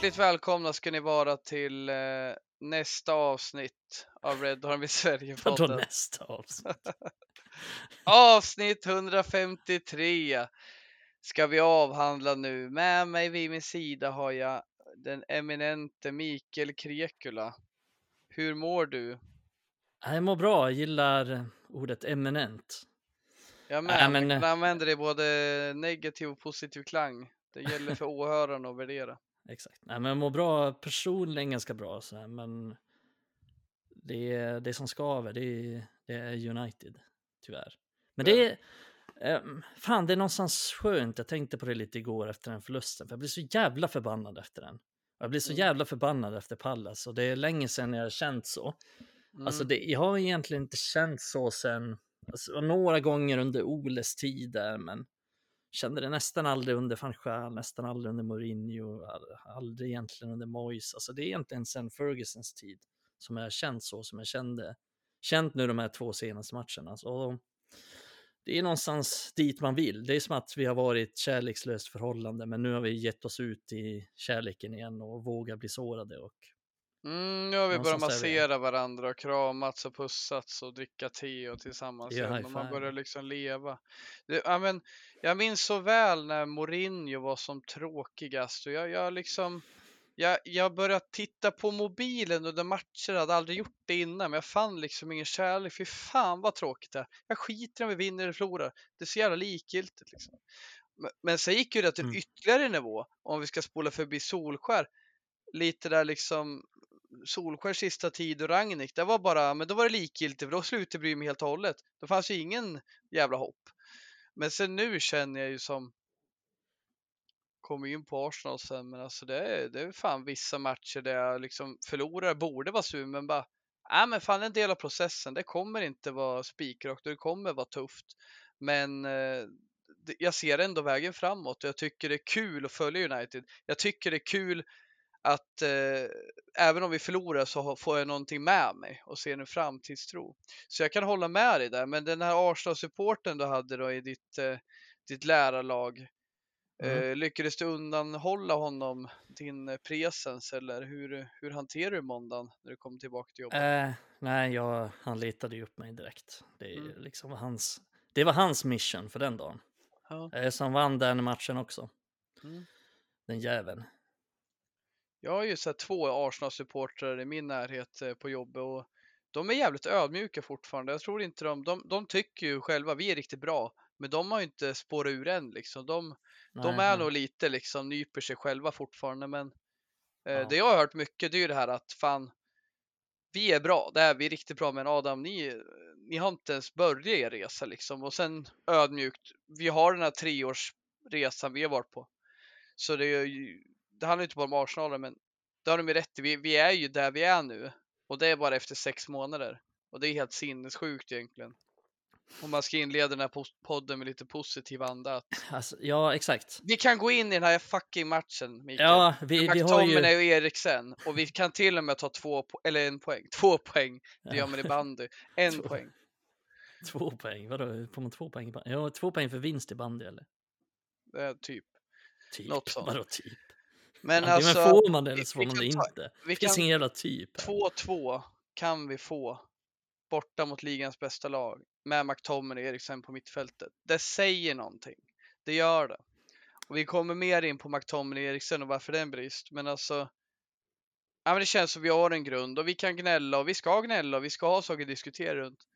hjärtligt välkomna ska ni vara till eh, nästa avsnitt av Red Army Vadå Sverige-podden. nästa avsnitt? Avsnitt 153 ska vi avhandla nu. Med mig vid min sida har jag den eminente Mikael Krekula. Hur mår du? Jag mår bra, jag gillar ordet eminent. Jag Nej, med, men, men, eh, använder det i både negativ och positiv klang. Det gäller för åhörarna att värdera. Exakt. Nej, men jag mår bra personligen ganska bra, så här, men det, det som skaver, det, det är United, tyvärr. Men det är, ehm, fan det är någonstans skönt, jag tänkte på det lite igår efter den förlusten, för jag blir så jävla förbannad efter den. Jag blir så Mm. jävla förbannad efter Pallas och det är länge sedan jag har känt så. Alltså Mm. det, jag har egentligen inte känt så sen, alltså, några gånger under Oles tid där, men kände det nästan aldrig under van Gaal, nästan aldrig under Mourinho, aldrig egentligen under Moyes. Alltså det är egentligen sen Fergusons tid som jag har känt så, som jag kände, känt nu de här två senaste matcherna. Så det är någonstans dit man vill. Det är som att vi har varit kärlekslöst förhållande, men nu har vi gett oss ut i kärleken igen och vågar bli sårade. Och Mm, nu har vi börjat massera varandra och kramats och pussats och dricka te och tillsammans Ge igen och man börjar liksom leva. Det, ja, men, jag minns så väl när Mourinho var som tråkigast och jag, jag liksom jag, jag började titta på mobilen under matcher, jag hade aldrig gjort det innan, men jag fann liksom ingen kärlek. Fy fan vad tråkigt det är. Jag skiter om vi vinner eller förlorar. Det är så jävla likgiltigt. Liksom. Men, men sen gick ju det till Mm. ytterligare nivå, om vi ska spola förbi Solskär. Lite där liksom Solskärs sista tid och Ragnik, det var bara, men då var det likgiltigt för då slutade jag bry mig helt och hållet. Då fanns ju ingen jävla hopp. Men sen nu känner jag ju som kommer in på Arsenal sen, men alltså det är, det är fan vissa matcher där jag liksom förlorar, borde vara sur, men bara, nej men fan en del av processen, det kommer inte vara spikrakt och det kommer vara tufft. Men eh, jag ser ändå vägen framåt och jag tycker det är kul att följa United. Jag tycker det är kul att eh, även om vi förlorar så får jag någonting med mig och ser en framtidstro. Så jag kan hålla med dig där, men den här Arsenal-supporten du hade då i ditt, eh, ditt lärarlag, Mm. eh, lyckades du undanhålla honom din presens eller hur, hur hanterar du måndagen när du kom tillbaka till jobbet? Eh, nej, jag, han letade ju upp mig direkt. Det, Mm. liksom hans, det var hans mission för den dagen. Ja. Eh, som vann den matchen också. Mm. Den jäveln. Jag har ju sett två Arsenal-supportrar i min närhet eh, på jobbet och de är jävligt ödmjuka fortfarande. Jag tror inte de, de, de tycker ju själva vi är riktigt bra, men de har ju inte spårat ur än liksom. De, de är nej. nog lite liksom nyper sig själva fortfarande, men eh, Ja. det jag har hört mycket det är ju det här att fan, vi är bra, det är vi riktigt bra, men Adam, ni, ni har inte ens börjat er resa liksom. Och sen ödmjukt, vi har den här treårsresan vi har varit på. Så det, är ju, det handlar inte bara om Arsenal, men det har de ju rätt i. Vi, vi är ju där vi är nu och det är bara efter sex månader. Och det är helt sinnessjukt egentligen. Om man ska inleda den här podden med lite positiv anda. Att Alltså, ja, exakt. vi kan gå in i den här fucking matchen, Mikael. Ja, vi, vi har ju... Och Eriksen och vi kan till och med ta två, eller en poäng, två poäng. Det gör man i bandy. En Två. poäng. Två poäng, vadå? Får man två poäng i bandy? Ja, två poäng för vinst i bandy eller? Det är typ. Typ. Något sånt. Vadå typ? Men Antingen alltså, får man det eller så får man det ta- inte. vi kan ingen jävla typ. här. 2-2 kan vi få borta mot ligans bästa lag med McTominay och Eriksen på mittfältet. Det säger någonting. Det gör det. Och vi kommer mer in på McTominay och Eriksen och varför det är en brist. Men alltså, ja, men det känns som vi har en grund och vi kan gnälla och vi ska gnälla och vi ska ha saker att diskutera runt.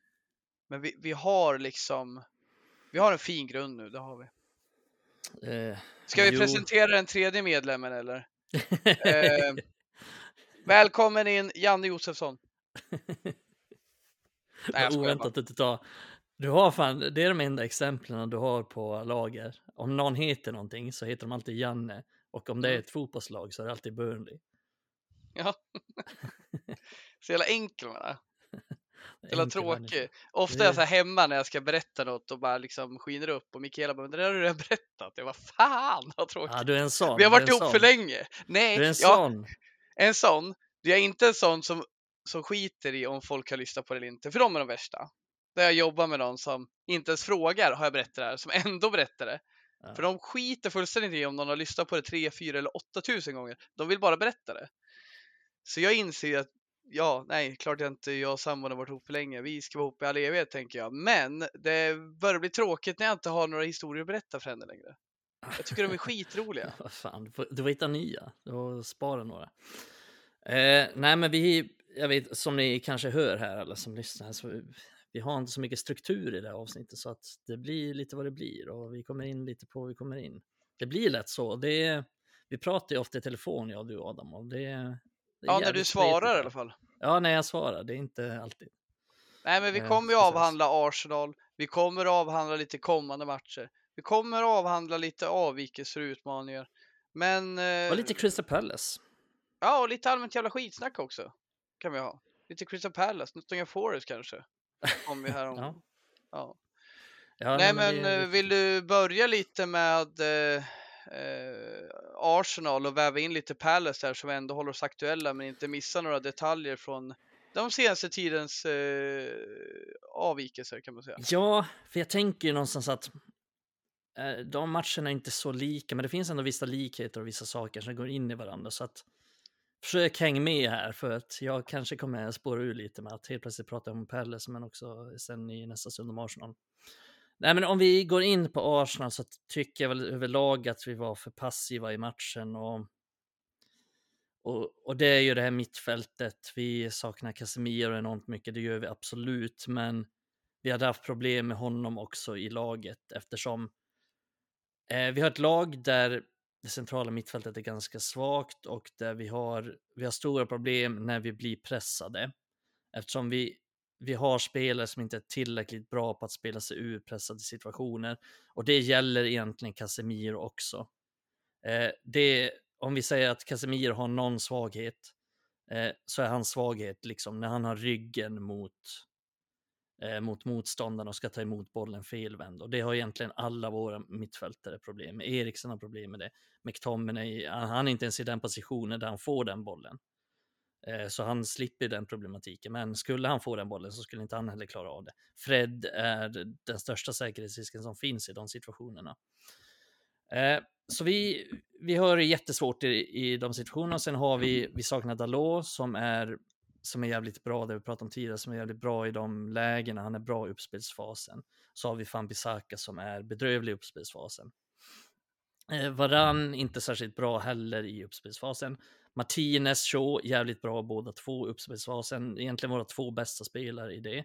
Men vi, vi har liksom, vi har en fin grund nu, det har vi. Eh, Ska vi Jo. presentera den tredje medlemmen eller? Eh, välkommen in Janne Josefsson. Nej, oväntat att du tar. Du har fan, det är de enda exemplen du har på lager. Om någon heter någonting så heter de alltid Janne. Och om det är Mm. ett fotbollslag så är det alltid Burnley. Ja. Så jävla enkel man människa. tråkig. Ofta är jag så här hemma när jag ska berätta något och bara liksom skiner upp och Mikaela bara, men det där har du redan berättat. Jag var fan vad tråkigt. Ja, du är en sån. Vi har varit ihop för sån. länge. Nej, Du är en ja, sån. en sån. Jag är inte en sån som, som skiter i om folk har lyssnat på det eller inte, för de är de värsta. Där jag jobbar med någon som inte ens frågar, har jag berättat det här, som ändå berättar det. Ja. För de skiter fullständigt i om någon har lyssnat på det 3, 4 eller 8000 gånger. De vill bara berätta det. Så jag inser att ja, nej, klart jag inte jag och sambon har varit ihop för länge. Vi ska vara ihop i all evighet tänker jag. Men det börjar bli tråkigt när jag inte har några historier att berätta för henne längre. Jag tycker de är skitroliga. Vad fan, du får, du får hitta nya. Du får spara några. Eh, nej, men vi, jag vet, som ni kanske hör här, alla som lyssnar, så vi har inte så mycket struktur i det här avsnittet så att det blir lite vad det blir och vi kommer in lite på vad vi kommer in. Det blir lätt så. Det vi pratar ju ofta i telefon, jag och du Adam, och det, Ja, när du svarar spretigt. i alla fall. Ja, när jag svarar. Det är inte alltid. Nej, men vi Eh, kommer ju avhandla Arsenal. Vi kommer avhandla lite kommande matcher. Vi kommer avhandla lite avvikelser och utmaningar. Men... eh, Och lite Crystal Palace. Ja, och lite allmänt jävla skitsnack också. Kan vi ha. Lite Crystal Palace, Nottingham Forest kanske. Om vi här om. Ja. ja. Ja, Nej, men det- eh, vill du börja lite med eh, eh, Arsenal och väva in lite Palace där som ändå håller oss aktuella men inte missar några detaljer från de senaste tidens eh, avvikelser kan man säga. Ja, för jag tänker ju någonstans att eh, de matcherna är inte så lika, men det finns ändå vissa likheter och vissa saker som går in i varandra. Så att försök häng med här för att jag kanske kommer spåra ur lite med att helt plötsligt prata om Palace, men också sen i nästa stund om Arsenal. Nej, men om vi går in på Arsenal så tycker jag väl överlag att vi var för passiva i matchen och och, och det är ju det här mittfältet. Vi saknar Casemiro enormt mycket, det gör vi absolut, men vi hade haft problem med honom också i laget eftersom eh, vi har ett lag där det centrala mittfältet är ganska svagt och där vi har, vi har stora problem när vi blir pressade. Eftersom vi, vi har spelare som inte är tillräckligt bra på att spela sig ur pressade situationer. Och det gäller egentligen Casemiro också. Eh, det, om vi säger att Casemiro har någon svaghet eh, så är hans svaghet liksom när han har ryggen mot eh, mot motståndaren och ska ta emot bollen felvänd. Och det har egentligen alla våra mittfältare problem med. Eriksen har problem med det. McTominay, han han är inte ens i den positionen där han får den bollen. Eh, så han slipper den problematiken. Men skulle han få den bollen så skulle inte han heller klara av det. Fred är den största säkerhetsrisken som finns i de situationerna. Eh, så vi, vi har det jättesvårt i, i de situationerna. Sen har vi, vi saknar Dalot som är, som är jävligt bra, det vi pratade om tidigare, som är jävligt bra i de lägena. Han är bra i uppspelsfasen. Så har vi Fambisaka som är bedrövlig i uppspelsfasen. Eh, Varann inte särskilt bra heller i uppspelsfasen. Martinez, Shaw, jävligt bra båda två uppspelsfasen. Egentligen våra två bästa spelare i det.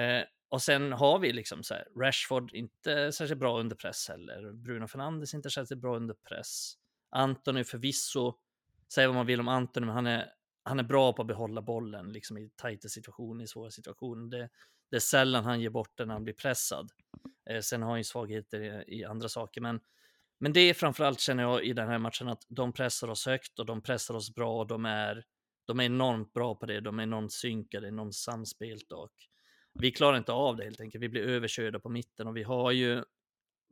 Eh, och sen har vi liksom så här, Rashford inte särskilt bra under press heller. Bruno Fernandes inte särskilt bra under press. Antoni förvisso, säg vad man vill om Antoni, men han är, han är bra på att behålla bollen liksom i tajta situationer, i svåra situationer. Det, det är sällan han ger bort den när han blir pressad. Eh, sen har han ju svagheter i, i andra saker, men men det är framförallt känner jag i den här matchen att de pressar oss högt och de pressar oss bra och de är, de är enormt bra på det. De är enormt synkade, enormt samspelt och vi klarar inte av det helt enkelt. Vi blir överkörda på mitten och vi har ju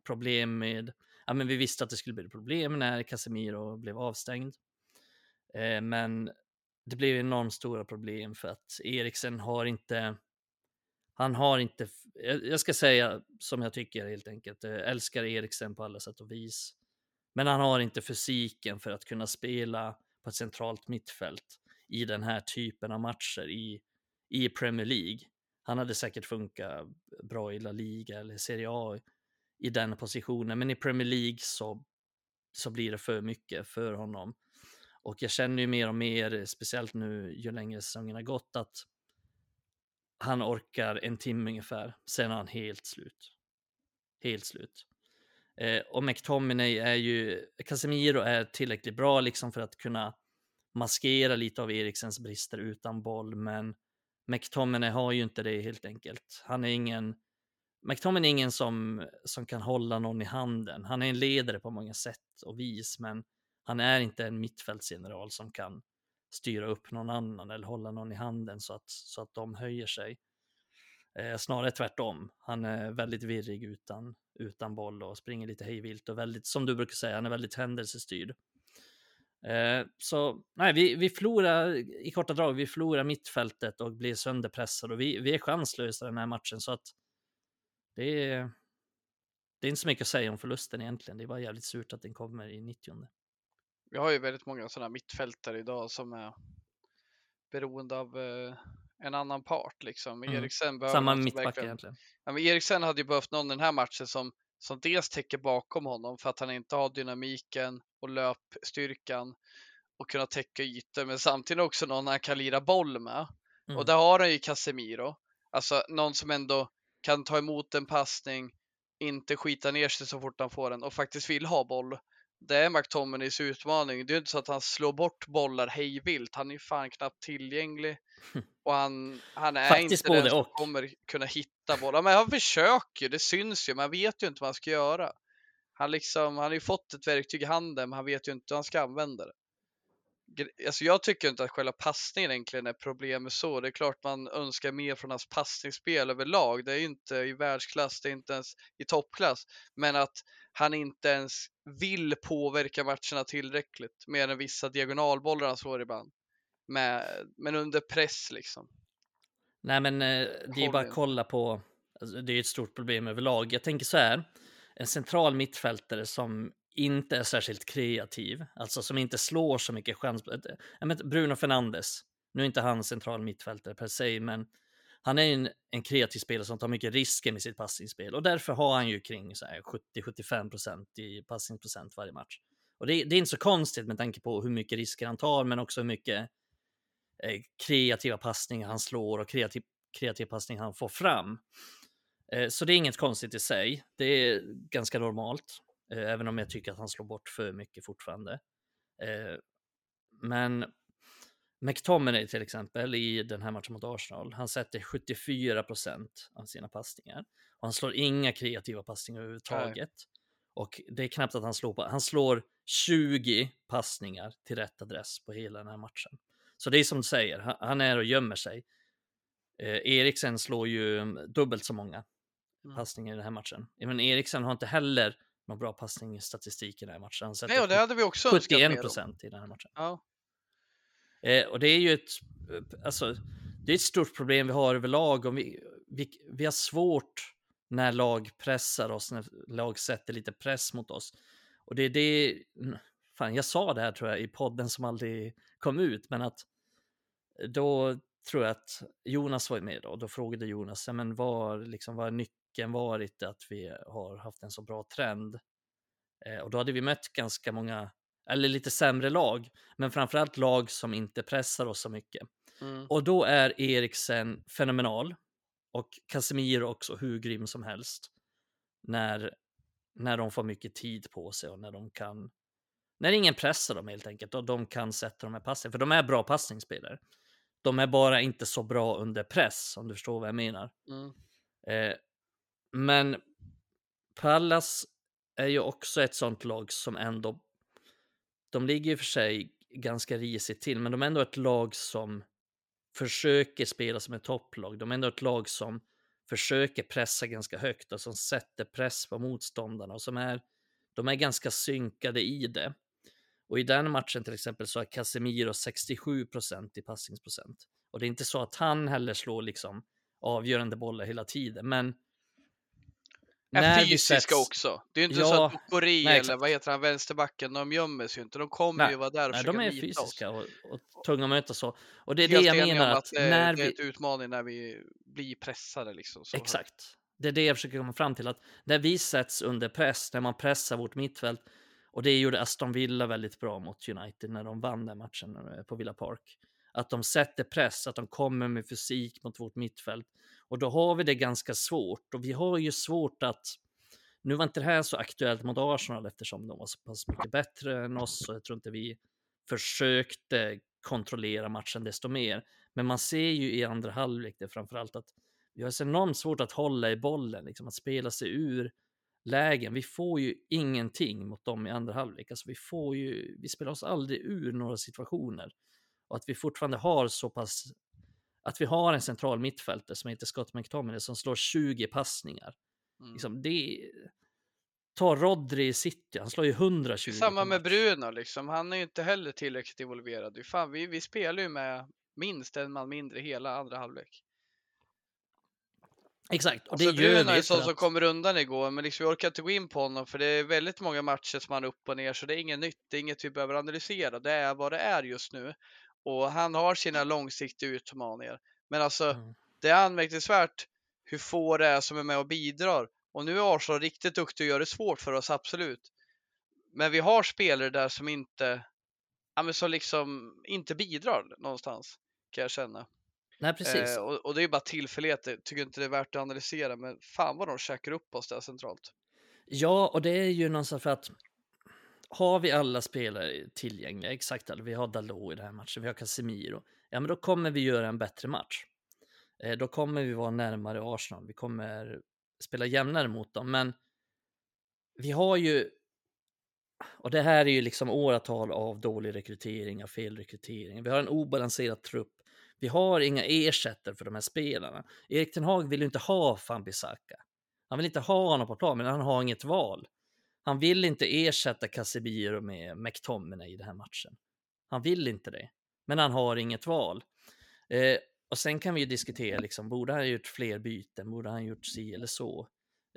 problem med, ja men vi visste att det skulle bli problem när Casemiro blev avstängd. Eh, men det blev enormt stora problem för att Eriksen har inte, han har inte, jag jag ska säga som jag tycker helt enkelt, jag älskar Eriksen på alla sätt och vis. Men han har inte fysiken för att kunna spela på ett centralt mittfält i den här typen av matcher i, i Premier League. Han hade säkert funkat bra i La Liga eller Serie A i den positionen, men i Premier League så, så blir det för mycket för honom. Och jag känner ju mer och mer, speciellt nu ju längre säsongen har gått, att han orkar en timme ungefär, sen är han helt slut. Helt slut. Eh, och McTominay är ju, Casemiro är tillräckligt bra liksom för att kunna maskera lite av Eriksens brister utan boll, men McTominay har ju inte det helt enkelt. Han är ingen, McTominay är ingen som, som kan hålla någon i handen. Han är en ledare på många sätt och vis, men han är inte en mittfältsgeneral som kan styra upp någon annan eller hålla någon i handen så att, så att de höjer sig. Eh, snarare tvärtom. Han är väldigt virrig utan, utan boll och springer lite hejvilt och väldigt, som du brukar säga, han är väldigt händelsestyrd. Eh, så nej, vi, vi förlorar i korta drag, vi förlorar mittfältet och blir sönderpressade och vi, vi är chanslösa den här matchen så att det är, det är inte så mycket att säga om förlusten egentligen. Det var jävligt surt att den kommer i 90. Vi har ju väldigt många sådana mittfältare idag som är beroende av eh, en annan part liksom. Mm. Eriksen behöver Samma mittback egentligen. Ja, men Eriksen hade ju behövt någon den här matchen som, som dels täcker bakom honom för att han inte har dynamiken och löpstyrkan och kunna täcka ytor, men samtidigt också någon han kan lira boll med. Mm. Och där har han ju Casemiro, alltså någon som ändå kan ta emot en passning, inte skita ner sig så fort han får den och faktiskt vill ha boll. Det är McTominays utmaning. Det är inte så att han slår bort bollar hejvilt. Han är ju fan knappt tillgänglig och han, han är Faktiskt inte den som och. kommer kunna hitta bollar. Men han försöker, det syns ju. Man vet ju inte vad han ska göra. Han, liksom, han har ju fått ett verktyg i handen, men han vet ju inte hur han ska använda det. Alltså jag tycker inte att själva passningen egentligen är problemet så. Det är klart man önskar mer från hans passningsspel överlag. Det är ju inte i världsklass, det är inte ens i toppklass. Men att han inte ens vill påverka matcherna tillräckligt. Mer än vissa diagonalbollar han slår ibland. Med, men under press liksom. Nej, men eh, det är ju bara att kolla på. Alltså, det är ett stort problem överlag. Jag tänker så här. En central mittfältare som inte är särskilt kreativ, alltså som inte slår så mycket chans. Eh, Bruno Fernandes. Nu är inte han central mittfältare per se, men han är en, en kreativ spelare som tar mycket risker med sitt passningsspel och därför har han ju kring 70-75 procent i passningsprocent varje match. Och det, det är inte så konstigt med tanke på hur mycket risker han tar, men också hur mycket eh, kreativa passningar han slår och kreativ, kreativ passning han får fram. Eh, så det är inget konstigt i sig. Det är ganska normalt, även om jag tycker att han slår bort för mycket fortfarande. Eh, men McTominay till exempel i den här matchen mot Arsenal, han sätter 74 procent av sina passningar och han slår inga kreativa passningar överhuvudtaget. Och det är knappt att han slår på, han slår 20 passningar till rätt adress på hela den här matchen. Så det är som du säger, han, är och gömmer sig. Eh, Eriksen slår ju dubbelt så många Mm. passningar i den här matchen. Men Eriksen har inte heller någon bra passningsstatistik i den här matchen. Nej, och det hade vi också önskat 71 mer om. procent i den här matchen. Ja. Eh, och det är ju ett, alltså, det är ett stort problem vi har överlag. Om vi, vi, vi har svårt när lag pressar oss, när lag sätter lite press mot oss. Och det är det, fan jag sa det här tror jag i podden som aldrig kom ut, men att då tror jag att Jonas var med då, då frågade Jonas, men var, liksom, var nyckeln varit att vi har haft en så bra trend? Eh, och då hade vi mött ganska många, eller lite sämre lag, men framförallt lag som inte pressar oss så mycket. Mm. Och då är Eriksen fenomenal och Casemiro också hur grym som helst. När, när de får mycket tid på sig och när de kan, när ingen pressar dem helt enkelt och de kan sätta de här passen, för de är bra passningsspelare. De är bara inte så bra under press, om du förstår vad jag menar. Mm. Eh, men Pallas är ju också ett sånt lag som ändå, de ligger ju för sig ganska risigt till, men de är ändå ett lag som försöker spela som ett topplag. De är ändå ett lag som försöker pressa ganska högt och som sätter press på motståndarna och som är, de är ganska synkade i det. Och i den matchen till exempel så har Casemiro 67 procent i passningsprocent. Och det är inte så att han heller slår liksom avgörande bollar hela tiden, men är vi fysiska sätts- också. Det är ju inte Ja, så att Okori nej, eller vad heter han, vänsterbacken, de gömmer sig ju inte. De kommer Nej, ju vara där och Nej, försöka de är oss. fysiska och, och tunga möta så. Och det är det Helt jag enig om menar att det, när det är vi... ett utmaning när vi blir pressade liksom. Så. Exakt. Det är det jag försöker komma fram till. Att när vi sätts under press, när man pressar vårt mittfält, och det gjorde Aston Villa väldigt bra mot United när de vann den matchen eh, på Villa Park. Att de sätter press, att de kommer med fysik mot vårt mittfält. Och då har vi det ganska svårt. Och vi har ju svårt att... Nu var inte det här så aktuellt mot Arsenal eftersom de var så pass mycket bättre än oss. Och jag tror inte vi försökte kontrollera matchen desto mer. Men man ser ju i andra halvlek det framförallt att vi har så enormt svårt att hålla i bollen, liksom att spela sig ur lägen. Vi får ju ingenting mot dem i andra halvlek. Alltså vi får ju, vi spelar oss aldrig ur några situationer. Och att vi fortfarande har så pass, att vi har en central mittfältare som heter Scott McTominay som slår 20 passningar. Mm. Liksom, det Ta Rodri i City, han slår ju 120. Samma med. Bruno liksom. Han är ju inte heller tillräckligt involverad. Fan, vi, vi spelar ju med minst en man mindre hela andra halvlek. Exakt, och Alltså det Bruno är en sån som att... kommer undan igår, men liksom vi orkar inte gå in på honom för det är väldigt många matcher som han är upp och ner, så det är inget nytt. Det är inget vi behöver analysera. Det är vad det är just nu. Och han har sina långsiktiga utmaningar. Men alltså, Mm. det är anmärkningsvärt hur få det är som är med och bidrar. Och nu är Arsenal riktigt duktiga och gör det svårt för oss, absolut. Men vi har spelare där som inte, ja men som liksom inte bidrar någonstans, kan jag känna. Nej, precis. Eh, och, och det är ju bara tillfälligheter, tycker inte det är värt att analysera, men fan vad de käkar upp oss där centralt. Ja, och det är ju någonstans för att har vi alla spelare tillgängliga, exakt alla, vi har Dalot i den här matchen, vi har Casemiro, ja men då kommer vi göra en bättre match. Eh, då kommer vi vara närmare Arsenal, vi kommer spela jämnare mot dem, men vi har ju, och det här är ju liksom åratal av dålig rekrytering, av felrekrytering, vi har en obalanserad trupp, vi har inga ersättare för de här spelarna. Erik Ten Hag vill ju inte ha Fambisaka. Han vill inte ha honom på plan, men han har inget val. Han vill inte ersätta Casemiro med McTominay i den här matchen. Han vill inte det, men han har inget val. Eh, och sen kan vi ju diskutera, liksom, borde han ha gjort fler byten? Borde han ha gjort si eller så?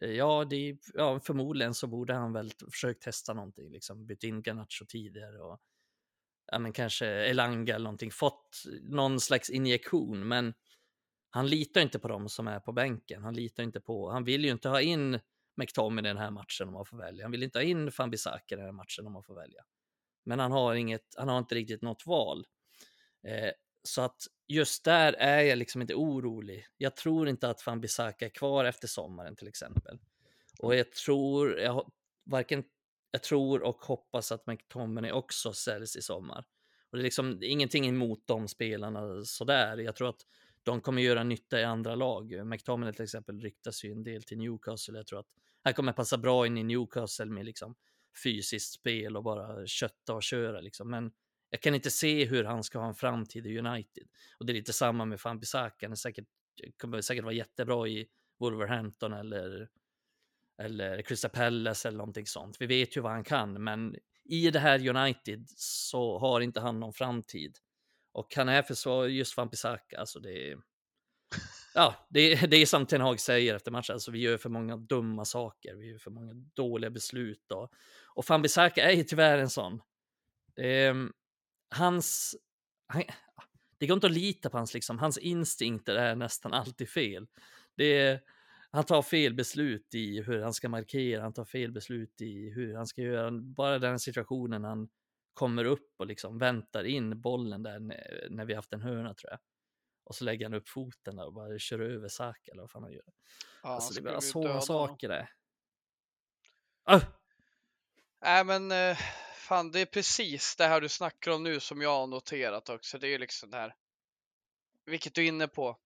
Eh, ja, det, ja, förmodligen så borde han väl försökt testa någonting, liksom bytt in Garnacho tidigare och ja, men kanske Elanga eller någonting, fått någon slags injektion, men han litar inte på dem som är på bänken. Han litar inte på, han vill ju inte ha in McTominay i den här matchen om man får välja. Han vill inte ha in van i den här matchen om man får välja. Men han har, inget, han har inte riktigt något val. Eh, så att just där är jag liksom inte orolig. Jag tror inte att van Bissaka är kvar efter sommaren till exempel. Och jag tror, jag, varken, jag tror och hoppas att McTominay också säljs i sommar. Och det är liksom ingenting emot de spelarna sådär. Jag tror att de kommer göra nytta i andra lag. McTominay till exempel ryktas ju en del till Newcastle. Jag tror att han kommer passa bra in i Newcastle med liksom fysiskt spel och bara kötta och köra liksom. Men jag kan inte se hur han ska ha en framtid i United. Och det är lite samma med Fambisaka. Han är säkert, kommer säkert vara jättebra i Wolverhampton eller, eller Crystal Palace eller någonting sånt. Vi vet ju vad han kan, men i det här United så har inte han någon framtid. Och han är för så just Fambisaka, alltså det är... Ja, det, är- det är som Ten Hag säger efter matchen, alltså vi gör för många dumma saker, vi gör för många dåliga beslut. Och, och Fambisaka är ju tyvärr en sån. Det hans... Han, det går inte att lita på hans, liksom, hans instinkter är nästan alltid fel. Det är, han tar fel beslut i hur han ska markera, han tar fel beslut i hur han ska göra. Bara den situationen han kommer upp och liksom väntar in bollen där när, när vi haft en hörna tror jag. Och så lägger han upp foten där och bara kör över Saka eller vad fan han gör. Ja, alltså det är bara sådana saker det. Ah! Nej men eh, fan det är precis det här du snackar om nu som jag har noterat också. Det är ju liksom det här, vilket du är inne på.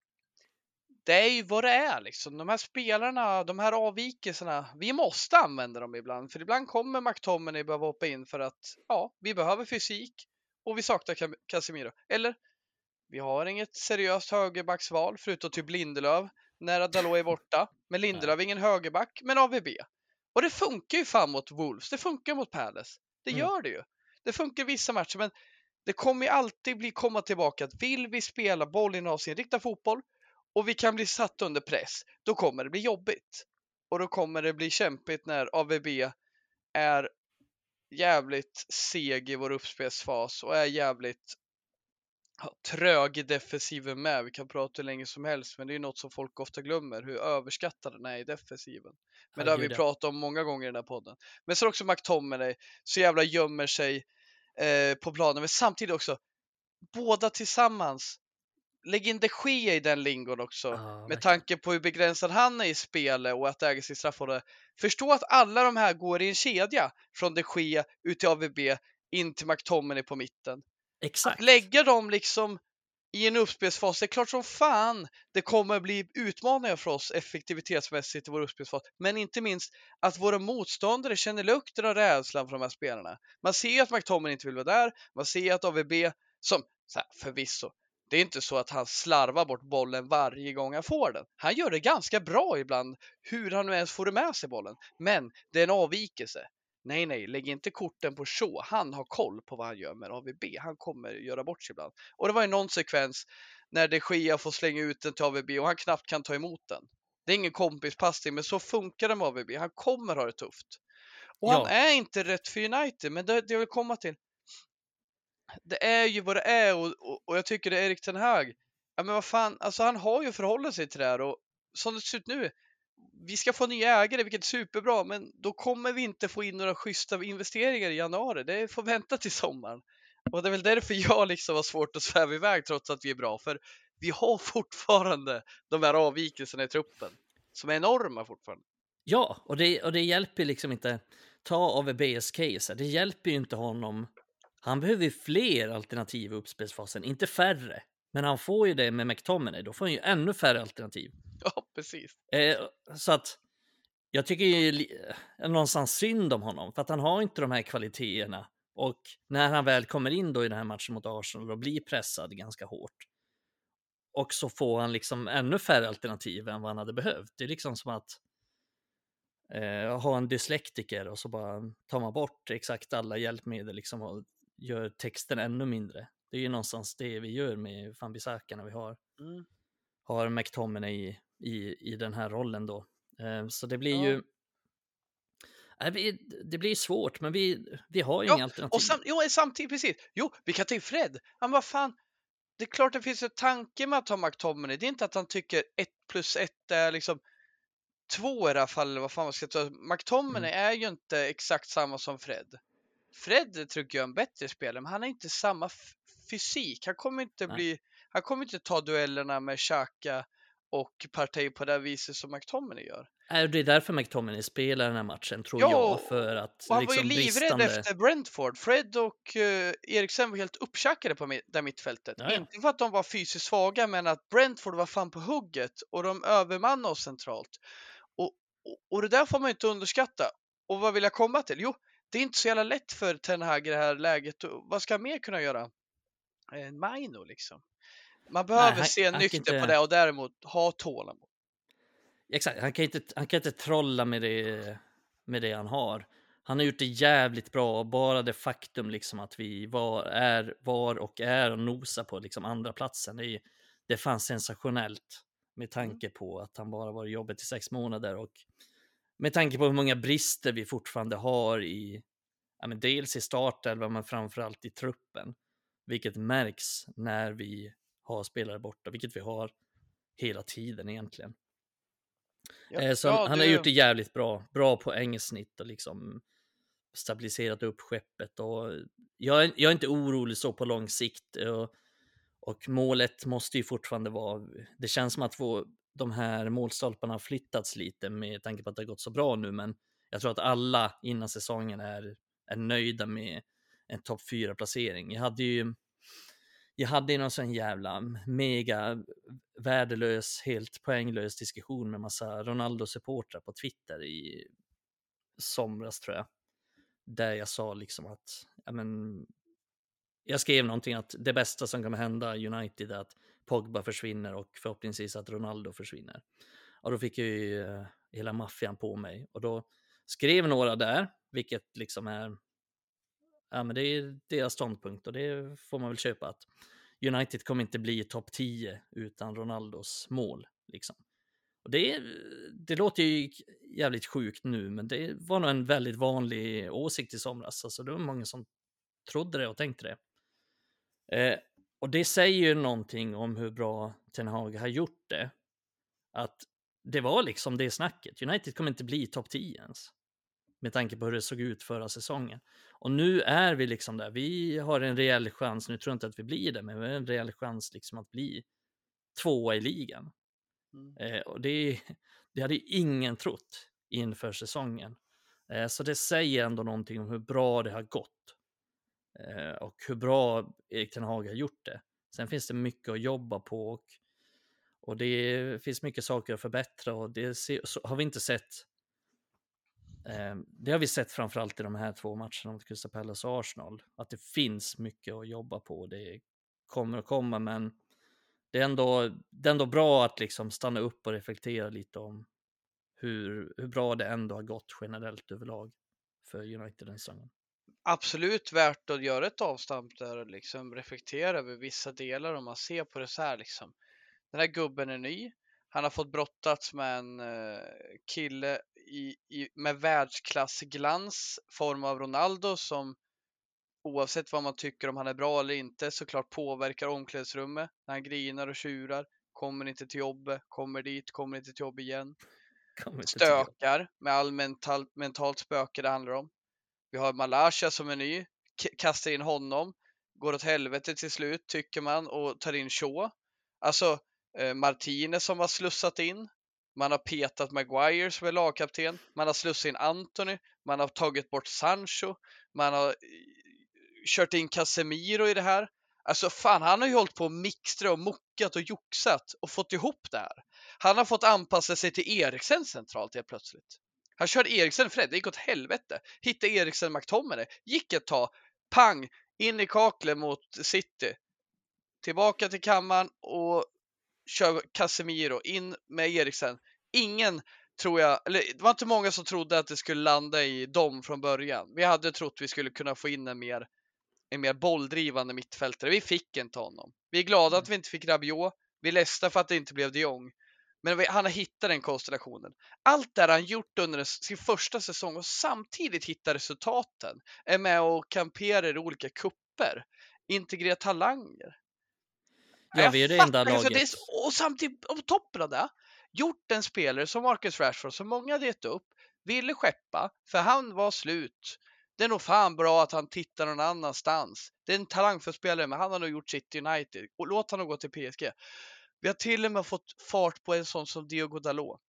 Det är ju vad det är liksom. De här spelarna, de här avvikelserna, vi måste använda dem ibland. För ibland kommer McTominay behöva hoppa in för att ja, vi behöver fysik och vi saknar Casemiro. Eller vi har inget seriöst högerbacksval förutom typ Lindelöf när Dalot är borta. Men Lindelöf är ingen högerback, men AVB. Och det funkar ju fan mot Wolves, det funkar mot Palace. Det Mm. gör det ju. Det funkar vissa matcher, men det kommer ju alltid bli komma tillbaka att vill vi spela bollinnehavsinriktad fotboll och vi kan bli satt under press, då kommer det bli jobbigt. Och då kommer det bli kämpigt när AVB är jävligt seg i vår uppspelsfas och är jävligt ja, trög defensiven med. Vi kan prata hur länge som helst, men det är något som folk ofta glömmer, hur överskattad den är i defensiven. Men det har vi ja. pratat om många gånger i den här podden. Men så också McTominay, så jävla gömmer sig eh, på planen, men samtidigt också båda tillsammans. Lägg in de Gea i den lingon också. Ja, med tanke på hur begränsad han är i spelet och att äga sitt straffområde. Förstå att alla de här går i en kedja från de Gea ut till AVB in till McTominay på mitten. Exakt. Att lägga dem liksom i en uppspelsfas, det är klart som fan det kommer bli utmaningar för oss effektivitetsmässigt i vår uppspelsfas. Men inte minst att våra motståndare känner lukten av rädslan för de här spelarna. Man ser ju att McTominay inte vill vara där, man ser att AVB, som så här, förvisso, det är inte så att han slarvar bort bollen varje gång han får den. Han gör det ganska bra ibland, hur han nu ens får det med sig bollen. Men det är en avvikelse. Nej, nej, lägg inte korten på så. Han har koll på vad han gör med AVB. Han kommer göra bort sig ibland. Och det var ju någon sekvens när de Gea får slänga ut den till AVB och han knappt kan ta emot den. Det är ingen kompispassning, men så funkar det med AVB. Han kommer ha det tufft. Och Ja. han är inte rätt för United, men det, det jag vill komma till. Det är ju vad det är och, och, och jag tycker det är Erik Ten Hag. Ja, men vad fan, alltså han har ju förhållit sig till det här och som det ser ut nu. Vi ska få nya ägare, vilket är superbra, men då kommer vi inte få in några schyssta investeringar i januari. Det får vänta till sommaren. Och det är väl därför jag liksom har svårt att sväva iväg trots att vi är bra, för vi har fortfarande de här avvikelserna i truppen som är enorma fortfarande. Ja, och det, och det hjälper liksom inte. Ta AVBs case, det hjälper ju inte honom. Han behöver ju fler alternativ i uppspelsfasen, inte färre. Men han får ju det med McTominay, då får han ju ännu färre alternativ. Ja, precis. Eh, så att jag tycker ju eh, någonstans synd om honom, för att han har inte de här kvaliteterna. Och när han väl kommer in då i den här matchen mot Arsenal och blir pressad ganska hårt. Och så får han liksom ännu färre alternativ än vad han hade behövt. Det är liksom som att eh, ha en dyslektiker och så bara tar man bort exakt alla hjälpmedel liksom och gör texten ännu mindre. Det är ju någonstans det vi gör med Fanbisaka när vi har Mm. har McTominay i, i, den här rollen då. Eh, så det blir Ja. ju... Vi- det blir svårt, men vi, vi har ju Ja, inga alternativ. Och sam, jo, samtidigt, precis. Jo, vi kan ta in Fred. Men vad fan, det är klart det finns en tanke med att ha McTominay. Det är inte att han tycker ett plus ett är liksom två i fallet, eller vad fan man ska ta. McTominay Mm. är ju inte exakt samma som Fred. Fred tycker jag är en bättre spelare, men han har inte samma fysik. Han kommer inte Nej. bli, han kommer inte ta duellerna med Xhaka och Partey på det viset som McTominay gör. Äh, Det är därför McTominay spelar den här matchen, tror Ja, jag. För att Och han liksom var ju livrädd bristande... efter Brentford. Fred och eh, Eriksen var helt upptjackade på det mittfältet. Ja, ja. Inte för att de var fysiskt svaga, men att Brentford var fan på hugget och de övermannade oss centralt. Och, och, och det där får man ju inte underskatta. Och vad vill jag komma till? Jo, det är inte så jävla lätt för Ten Hag i det här läget. Vad ska han mer kunna göra? En Maino liksom. Man behöver han- se han nykter inte- på det och däremot ha tålamod. Exakt, han kan inte, han kan inte trolla med det, med det han har. Han har gjort det jävligt bra, bara det faktum liksom att vi var, är, var och är och nosar på liksom andra platsen. Det är, det fanns sensationellt med tanke på att han bara var i jobbet i sex månader och med tanke på hur många brister vi fortfarande har i, ja, men dels i startelvan men framförallt i truppen. Vilket märks när vi har spelare borta, vilket vi har hela tiden egentligen. Ja, Eh, Så ja, han, han har det- gjort det jävligt bra. Bra poängsnitt och liksom stabiliserat upp skeppet. Och jag, är, jag är inte orolig så på lång sikt. Och, och målet måste ju fortfarande vara... Det känns som att vår, de här målstolparna har flyttats lite med tanke på att det har gått så bra nu. Men jag tror att alla innan säsongen är, är nöjda med en topp 4-placering. Jag hade ju... Jag hade ju någon sån jävla mega värdelös, helt poänglös diskussion med massa Ronaldo-supportrar på Twitter i somras tror jag. Där jag sa liksom att, ja men, jag skrev någonting att det bästa som kommer hända United är att Pogba försvinner och förhoppningsvis att Ronaldo försvinner. Och då fick jag ju eh, hela maffian på mig och då skrev några där, vilket liksom är, ja men det är deras ståndpunkt och det får man väl köpa att United kommer inte bli topp 10 utan Ronaldos mål. Liksom. Och det, det låter ju jävligt sjukt nu, men det var nog en väldigt vanlig åsikt i somras. Alltså, det var många som trodde det och tänkte det. Eh, och det säger ju någonting om hur bra Ten Hag har gjort det. Att det var liksom det snacket. United kommer inte bli topp 10 ens. Med tanke på hur det såg ut förra säsongen. Och nu är vi liksom där. Vi har en reell chans. Nu tror jag inte att vi blir det, men vi har en reell chans liksom att bli tvåa i ligan. Mm. Eh, och det, det hade ingen trott inför säsongen. Eh, så det säger ändå någonting om hur bra det har gått. Eh, och hur bra Erik Ten Hag har gjort det. Sen finns det mycket att jobba på och, och det finns mycket saker att förbättra och det se, så har vi inte sett. Ehm, det har vi sett framförallt i de här två matcherna mot Crystal Palace och Arsenal. Att det finns mycket att jobba på. Det kommer att komma men det är ändå, det är ändå bra att liksom stanna upp och reflektera lite om hur, hur bra det ändå har gått generellt överlag för United den säsongen. absolut värt att göra ett avstamp där och liksom reflektera över vissa delar om man ser på det så här liksom. Den här gubben är ny. Han har fått brottats med en eh, kille i, i, med världsklassglans, form av Ronaldo, som oavsett vad man tycker om han är bra eller inte såklart påverkar omklädningsrummet när han grinar och tjurar, kommer inte till jobbet, kommer dit, kommer inte till jobb igen. Stökar med all mental, mentalt spöke det handlar om. Vi har Malasha som är ny, kastar in honom, går åt helvete till slut tycker man och tar in Shaw. Alltså Eh, Martinez som har slussat in. Man har petat Maguire som är lagkapten. Man har slussat in Anthony. Man har tagit bort Sancho. Man har eh, kört in Casemiro i det här. Alltså fan, han har ju hållit på och mixtra och muckat och joxat och fått ihop det här. Han har fått anpassa sig till Eriksen centralt helt plötsligt. Han körde Eriksen Fred, det gick åt helvete. Hittade Eriksen McTominay, gick ett tag, pang, in i kaklet mot City. Tillbaka till kammaren och kör Casemiro, in med Eriksen. Ingen tror jag, eller det var inte många som trodde att det skulle landa i dem från början. Vi hade trott vi skulle kunna få in en mer, en mer bolldrivande mittfältare. Vi fick inte honom. Vi är glada att mm. vi inte fick Rabiot. Vi är ledsna för att det inte blev de Jong. Men han har hittat den konstellationen. Allt det han gjort under sin första säsong och samtidigt hitta resultaten. Är med och kamperar i olika kupper. Integrerar talanger. Ja, vi är det enda laget. Det är, och samtidigt, på toppen av det, gjort en spelare som Marcus Rashford, som många gett upp, ville skeppa, för han var slut. Det är nog fan bra att han tittar någon annanstans. Det är en talangfull spelare, men han har nog gjort City United. Och låt honom gå till PSG. Vi har till och med fått fart på en sån som Diogo Dalot.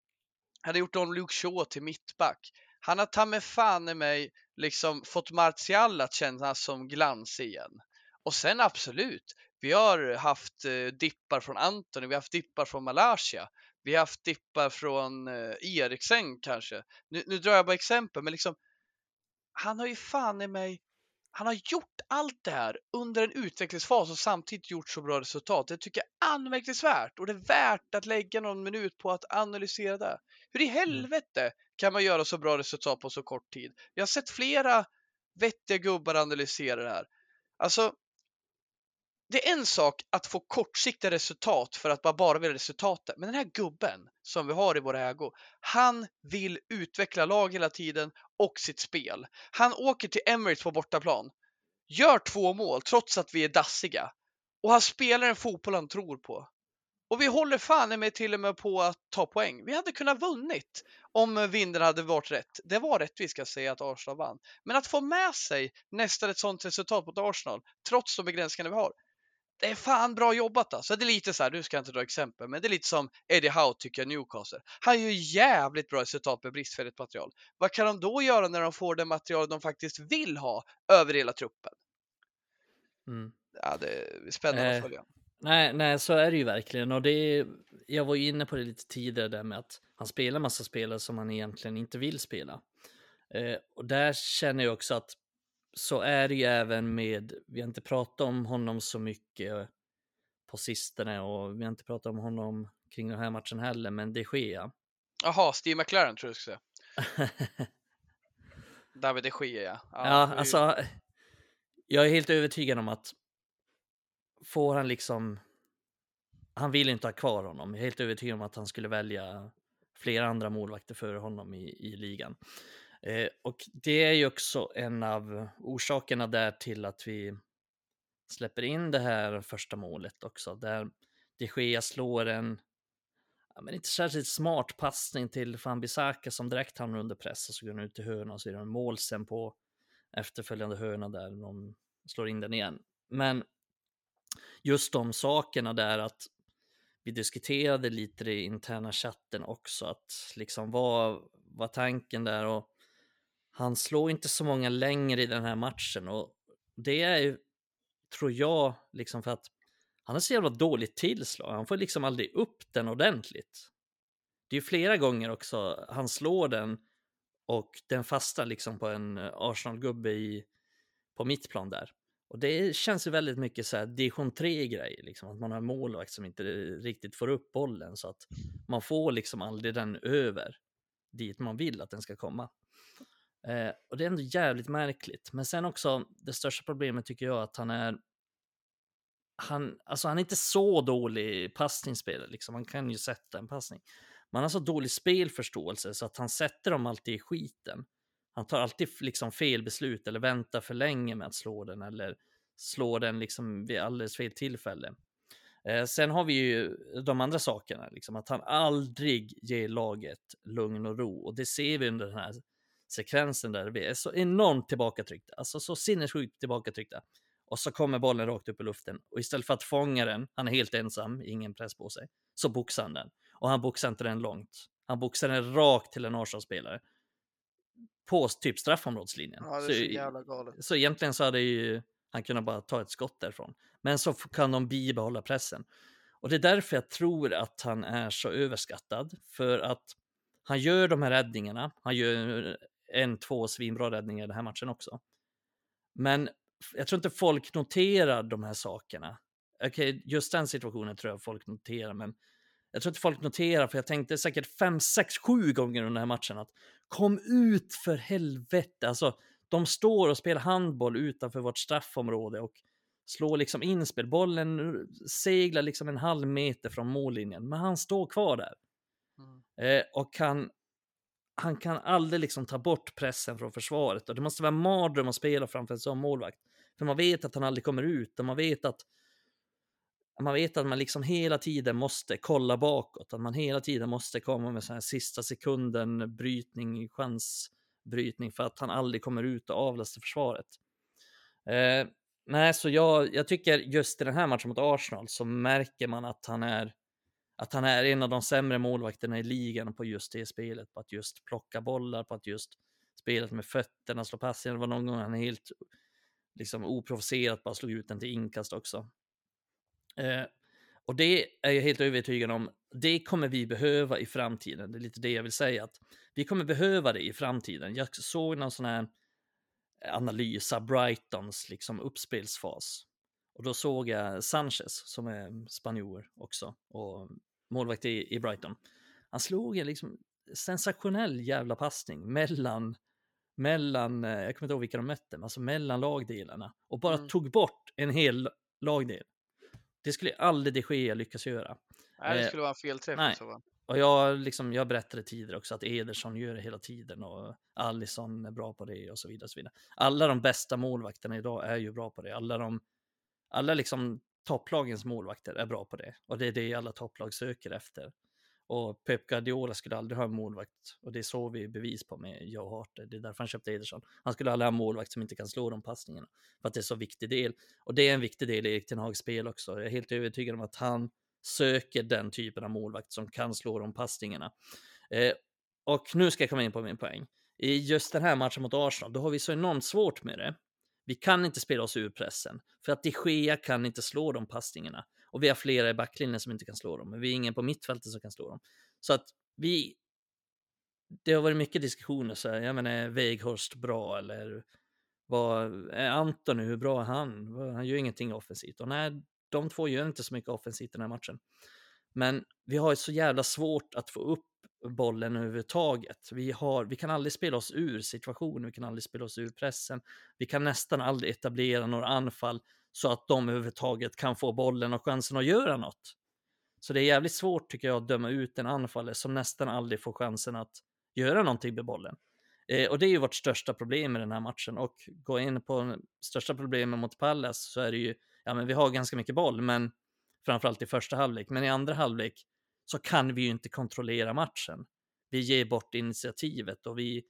Han har gjort om Luke Shaw till mittback. Han har ta med fan i mig liksom fått Martial att kännas som glans igen. Och sen absolut, vi har haft eh, dippar från Antoni, vi har haft dippar från Malaysia, vi har haft dippar från eh, Eriksen kanske. Nu, nu drar jag bara exempel, men liksom han har ju fan i mig han har gjort allt det här under en utvecklingsfas och samtidigt gjort så bra resultat. Det tycker jag är anmärkningsvärt och det är värt att lägga någon minut på att analysera det. Hur i mm. helvete kan man göra så bra resultat på så kort tid? Jag har sett flera vettiga gubbar analysera det här. Alltså, det är en sak att få kortsiktiga resultat för att man bara vill resultatet. Men den här gubben som vi har i vår ägo, han vill utveckla lag hela tiden och sitt spel. Han åker till Emirates på bortaplan, gör två mål trots att vi är dassiga och han spelar en fotboll han tror på. Och vi håller fan med till och med på att ta poäng. Vi hade kunnat vunnit om vinden hade varit rätt. Det var rättvist ska jag säga att Arsenal vann. Men att få med sig nästan ett sånt resultat mot Arsenal, trots de begränsningar vi har, det är fan bra jobbat alltså. Det är lite så här, du ska inte dra exempel, men det är lite som Eddie Howe tycker jag Newcastle. Han gör jävligt bra resultat med bristfälligt material. Vad kan de då göra när de får det material de faktiskt vill ha över hela truppen? Mm. Ja, det är spännande eh, att följa. Nej, nej, så är det ju verkligen. Och det är, jag var ju inne på det lite tidigare där med att han spelar massa spelare som han egentligen inte vill spela. Eh, och där känner jag också att så är det ju även med, vi har inte pratat om honom så mycket på sistone och vi har inte pratat om honom kring den här matchen heller, men det sker. Jaha, Steve McLaren tror jag skulle säga. David de Gea, ja. Ja, ja ju... alltså. Jag är helt övertygad om att får han liksom. Han vill inte ha kvar honom. Jag är helt övertygad om att han skulle välja flera andra målvakter före honom i, i ligan. Eh, och det är ju också en av orsakerna där till att vi släpper in det här första målet också, där de Gea slår en ja, men inte särskilt smart passning till Fambisaka som direkt hamnar under press och så går den ut i hörna och så är det en mål sen på efterföljande hörna där de slår in den igen. Men just de sakerna där att vi diskuterade lite i interna chatten också, att liksom vad var tanken där och han slår inte så många längre i den här matchen och det är ju, tror jag, liksom för att han har så jävla dåligt tillslag. Han får liksom aldrig upp den ordentligt. Det är ju flera gånger också han slår den och den fastnar liksom på en eh, Arsenal-gubbe i, på mittplan där. Och det känns ju väldigt mycket så här division 3 grejer, liksom att man har en målvakt som inte riktigt får upp bollen så att man får liksom aldrig den över dit man vill att den ska komma. Eh, och det är ändå jävligt märkligt. Men sen också, det största problemet tycker jag att han är han, alltså han är inte så dålig passningsspelare, liksom. han kan ju sätta en passning. Man har så dålig spelförståelse så att han sätter dem alltid i skiten. Han tar alltid liksom fel beslut eller väntar för länge med att slå den eller slår den liksom vid alldeles fel tillfälle. Eh, sen har vi ju de andra sakerna, liksom att han aldrig ger laget lugn och ro och det ser vi under den här sekvensen där vi är så enormt tillbakatryckta, alltså så sinnessjukt tillbakatryckta. Och så kommer bollen rakt upp i luften och istället för att fånga den, han är helt ensam, ingen press på sig, så boxar han den. Och han boxar inte den långt. Han boxar den rakt till en Arsenal-spelare. På typ straffområdeslinjen. Ja, det är så, så. Så egentligen så hade ju han kunnat bara ta ett skott därifrån. Men så kan de bibehålla pressen. Och det är därför jag tror att han är så överskattad. För att han gör de här räddningarna. Han gör en, två svinbra räddningar i den här matchen också. Men jag tror inte folk noterar de här sakerna. Okay, just den situationen tror jag folk noterar, men jag tror inte folk noterar, för jag tänkte säkert fem, sex, sju gånger under den här matchen att kom ut för helvete. Alltså, de står och spelar handboll utanför vårt straffområde och slår liksom inspel. Bollen seglar liksom en halv meter från mållinjen, men han står kvar där. Mm. Eh, och kan han kan aldrig liksom ta bort pressen från försvaret och det måste vara en mardröm att spela framför en sån målvakt. För man vet att han aldrig kommer ut och man vet att man vet att man liksom hela tiden måste kolla bakåt, att man hela tiden måste komma med så här sista sekunden brytning, chansbrytning för att han aldrig kommer ut och avlastar försvaret. Eh, nej, så jag, jag tycker just i den här matchen mot Arsenal så märker man att han är att han är en av de sämre målvakterna i ligan på just det spelet, på att just plocka bollar, på att just spelet med fötterna, slå passningar. Det var någon gång han helt liksom oprovocerat bara slog ut den till inkast också. Eh, och det är jag helt övertygad om, det kommer vi behöva i framtiden. Det är lite det jag vill säga, att vi kommer behöva det i framtiden. Jag såg någon sån här analys av Brightons liksom uppspelsfas. Och då såg jag Sanchez som är spanjor också och målvakt i, i Brighton. Han slog en liksom sensationell jävla passning mellan mellan, eh, jag kommer inte ihåg vilka de mötte, men alltså mellan lagdelarna och bara mm. tog bort en hel lagdel. Det skulle aldrig de Gea lyckas göra. Nej, det eh, skulle vara en felträff. Nej. Så, och jag, liksom, jag berättade tidigare också att Ederson gör det hela tiden och Allison är bra på det och så vidare. Och så vidare. Alla de bästa målvakterna idag är ju bra på det. Alla de alla liksom topplagens målvakter är bra på det och det är det alla topplag söker efter. Och Pep Guardiola skulle aldrig ha en målvakt och det såg vi bevis på med Joe Hart. Det är därför han köpte Ederson. Han skulle aldrig ha en målvakt som inte kan slå de passningarna för att det är så viktig del. Och det är en viktig del i Erik Ten Hags spel också. Jag är helt övertygad om att han söker den typen av målvakt som kan slå de passningarna. Eh, och nu ska jag komma in på min poäng. I just den här matchen mot Arsenal, då har vi så enormt svårt med det. Vi kan inte spela oss ur pressen för att de Gea kan inte slå de passningarna och vi har flera i backlinjen som inte kan slå dem, men vi är ingen på mittfältet som kan slå dem. Så att vi. Det har varit mycket diskussioner så här. Jag menar, är Weghorst bra eller vad är Anton hur bra är han? Han gör ingenting offensivt och nej, de två gör inte så mycket offensivt den här matchen. Men vi har ju så jävla svårt att få upp bollen överhuvudtaget. Vi, har, vi kan aldrig spela oss ur situationen, vi kan aldrig spela oss ur pressen. Vi kan nästan aldrig etablera några anfall så att de överhuvudtaget kan få bollen och chansen att göra något. Så det är jävligt svårt tycker jag att döma ut en anfallare som nästan aldrig får chansen att göra någonting med bollen. Eh, och det är ju vårt största problem i den här matchen och gå in på största problemet mot Pallas så är det ju, ja men vi har ganska mycket boll, men framförallt i första halvlek, men i andra halvlek så kan vi ju inte kontrollera matchen. Vi ger bort initiativet och vi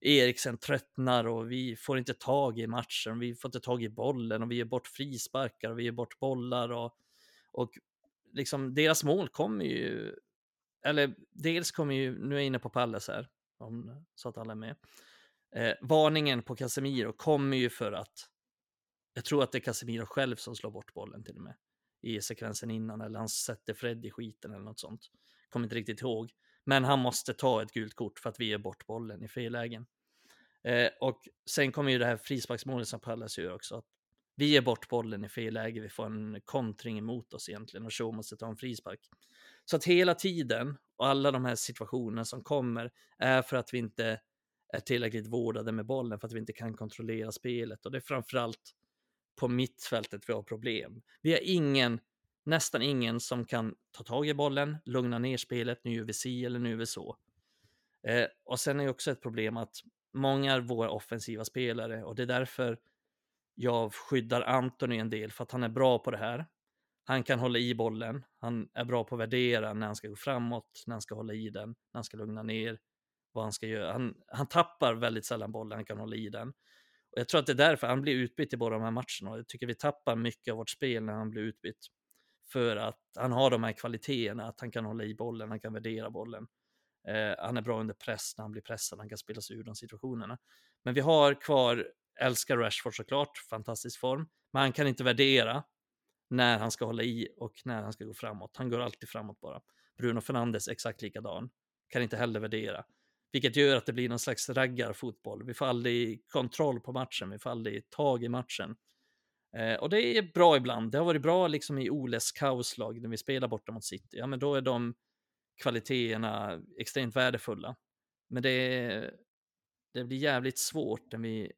Eriksen tröttnar och vi får inte tag i matchen. Vi får inte tag i bollen och vi ger bort frisparkar och vi ger bort bollar och, och liksom deras mål kommer ju, eller dels kommer ju, nu är jag inne på Palles här, om, så att alla är med. Eh, varningen på Casemiro kommer ju för att jag tror att det är Casemiro själv som slår bort bollen till och med i sekvensen innan eller han sätter Fred i skiten eller något sånt. Kommer inte riktigt ihåg. Men han måste ta ett gult kort för att vi ger bort bollen i fel lägen. Eh, och sen kommer ju det här frisparksmålet som Pallas gör också. Att vi ger bort bollen i fel läge, vi får en kontring emot oss egentligen och Shaw måste ta en frispark. Så att hela tiden och alla de här situationerna som kommer är för att vi inte är tillräckligt vårdade med bollen, för att vi inte kan kontrollera spelet. Och det är framförallt på mittfältet vi har problem. Vi har ingen, nästan ingen som kan ta tag i bollen, lugna ner spelet, nu gör vi si eller nu gör vi så. Eh, och sen är det också ett problem att många av våra offensiva spelare, och det är därför jag skyddar Antoni en del, för att han är bra på det här. Han kan hålla i bollen, han är bra på att värdera när han ska gå framåt, när han ska hålla i den, när han ska lugna ner, vad han ska göra. Han, han tappar väldigt sällan bollen, han kan hålla i den. Och jag tror att det är därför han blir utbytt i båda de här matcherna. Och jag tycker vi tappar mycket av vårt spel när han blir utbytt. För att han har de här kvaliteterna, att han kan hålla i bollen, han kan värdera bollen. Eh, han är bra under press när han blir pressad, han kan spela sig ur de situationerna. Men vi har kvar, älskar Rashford såklart, fantastisk form. Men han kan inte värdera när han ska hålla i och när han ska gå framåt. Han går alltid framåt bara. Bruno Fernandes exakt likadan. Kan inte heller värdera. Vilket gör att det blir någon slags raggarfotboll. Vi får aldrig kontroll på matchen, vi får aldrig tag i matchen. Eh, och det är bra ibland. Det har varit bra liksom i Oles kaoslag när vi spelar borta mot City. Ja, men då är de kvaliteterna extremt värdefulla. Men det, det blir jävligt svårt när vi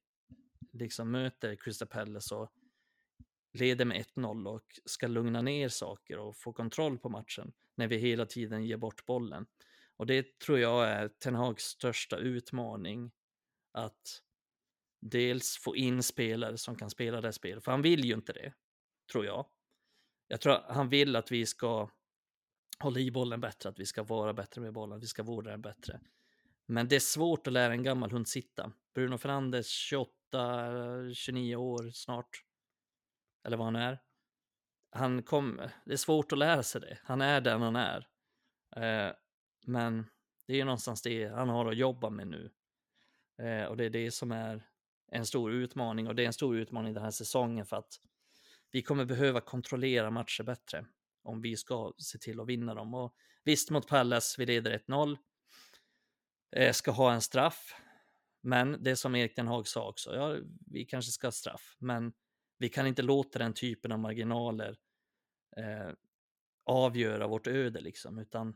liksom möter Crystal Palace och leder med 1-0 och ska lugna ner saker och få kontroll på matchen när vi hela tiden ger bort bollen. Och det tror jag är Ten Hags största utmaning. Att dels få in spelare som kan spela det spelet, för han vill ju inte det, tror jag. Jag tror han vill att vi ska hålla i bollen bättre, att vi ska vara bättre med bollen, att vi ska vårda den bättre. Men det är svårt att lära en gammal hund sitta. Bruno Fernandes, 28, 29 år snart, eller vad han är. Han kom, det är svårt att lära sig det. Han är den han är. Eh, men det är ju någonstans det han har att jobba med nu. Eh, och det är det som är en stor utmaning och det är en stor utmaning den här säsongen för att vi kommer behöva kontrollera matcher bättre om vi ska se till att vinna dem. Och visst, mot Pallas, vi leder 1-0, eh, ska ha en straff. Men det som Erik Den Haag sa också, ja, vi kanske ska ha straff, men vi kan inte låta den typen av marginaler eh, avgöra vårt öde, liksom, utan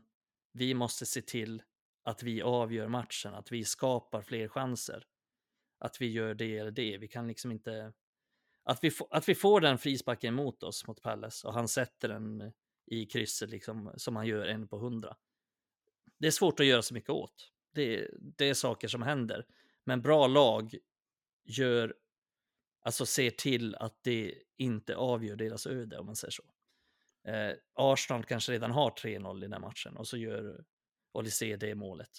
vi måste se till att vi avgör matchen, att vi skapar fler chanser. Att vi gör det eller det. Vi kan liksom inte... Att vi, att vi får den frisparken mot oss mot Palace och han sätter den i krysset liksom, som han gör en på hundra. Det är svårt att göra så mycket åt. Det, det är saker som händer. Men bra lag gör, alltså ser till att det inte avgör deras öde om man säger så. Eh, Arsenal kanske redan har 3-0 i den matchen och så gör Olise det målet.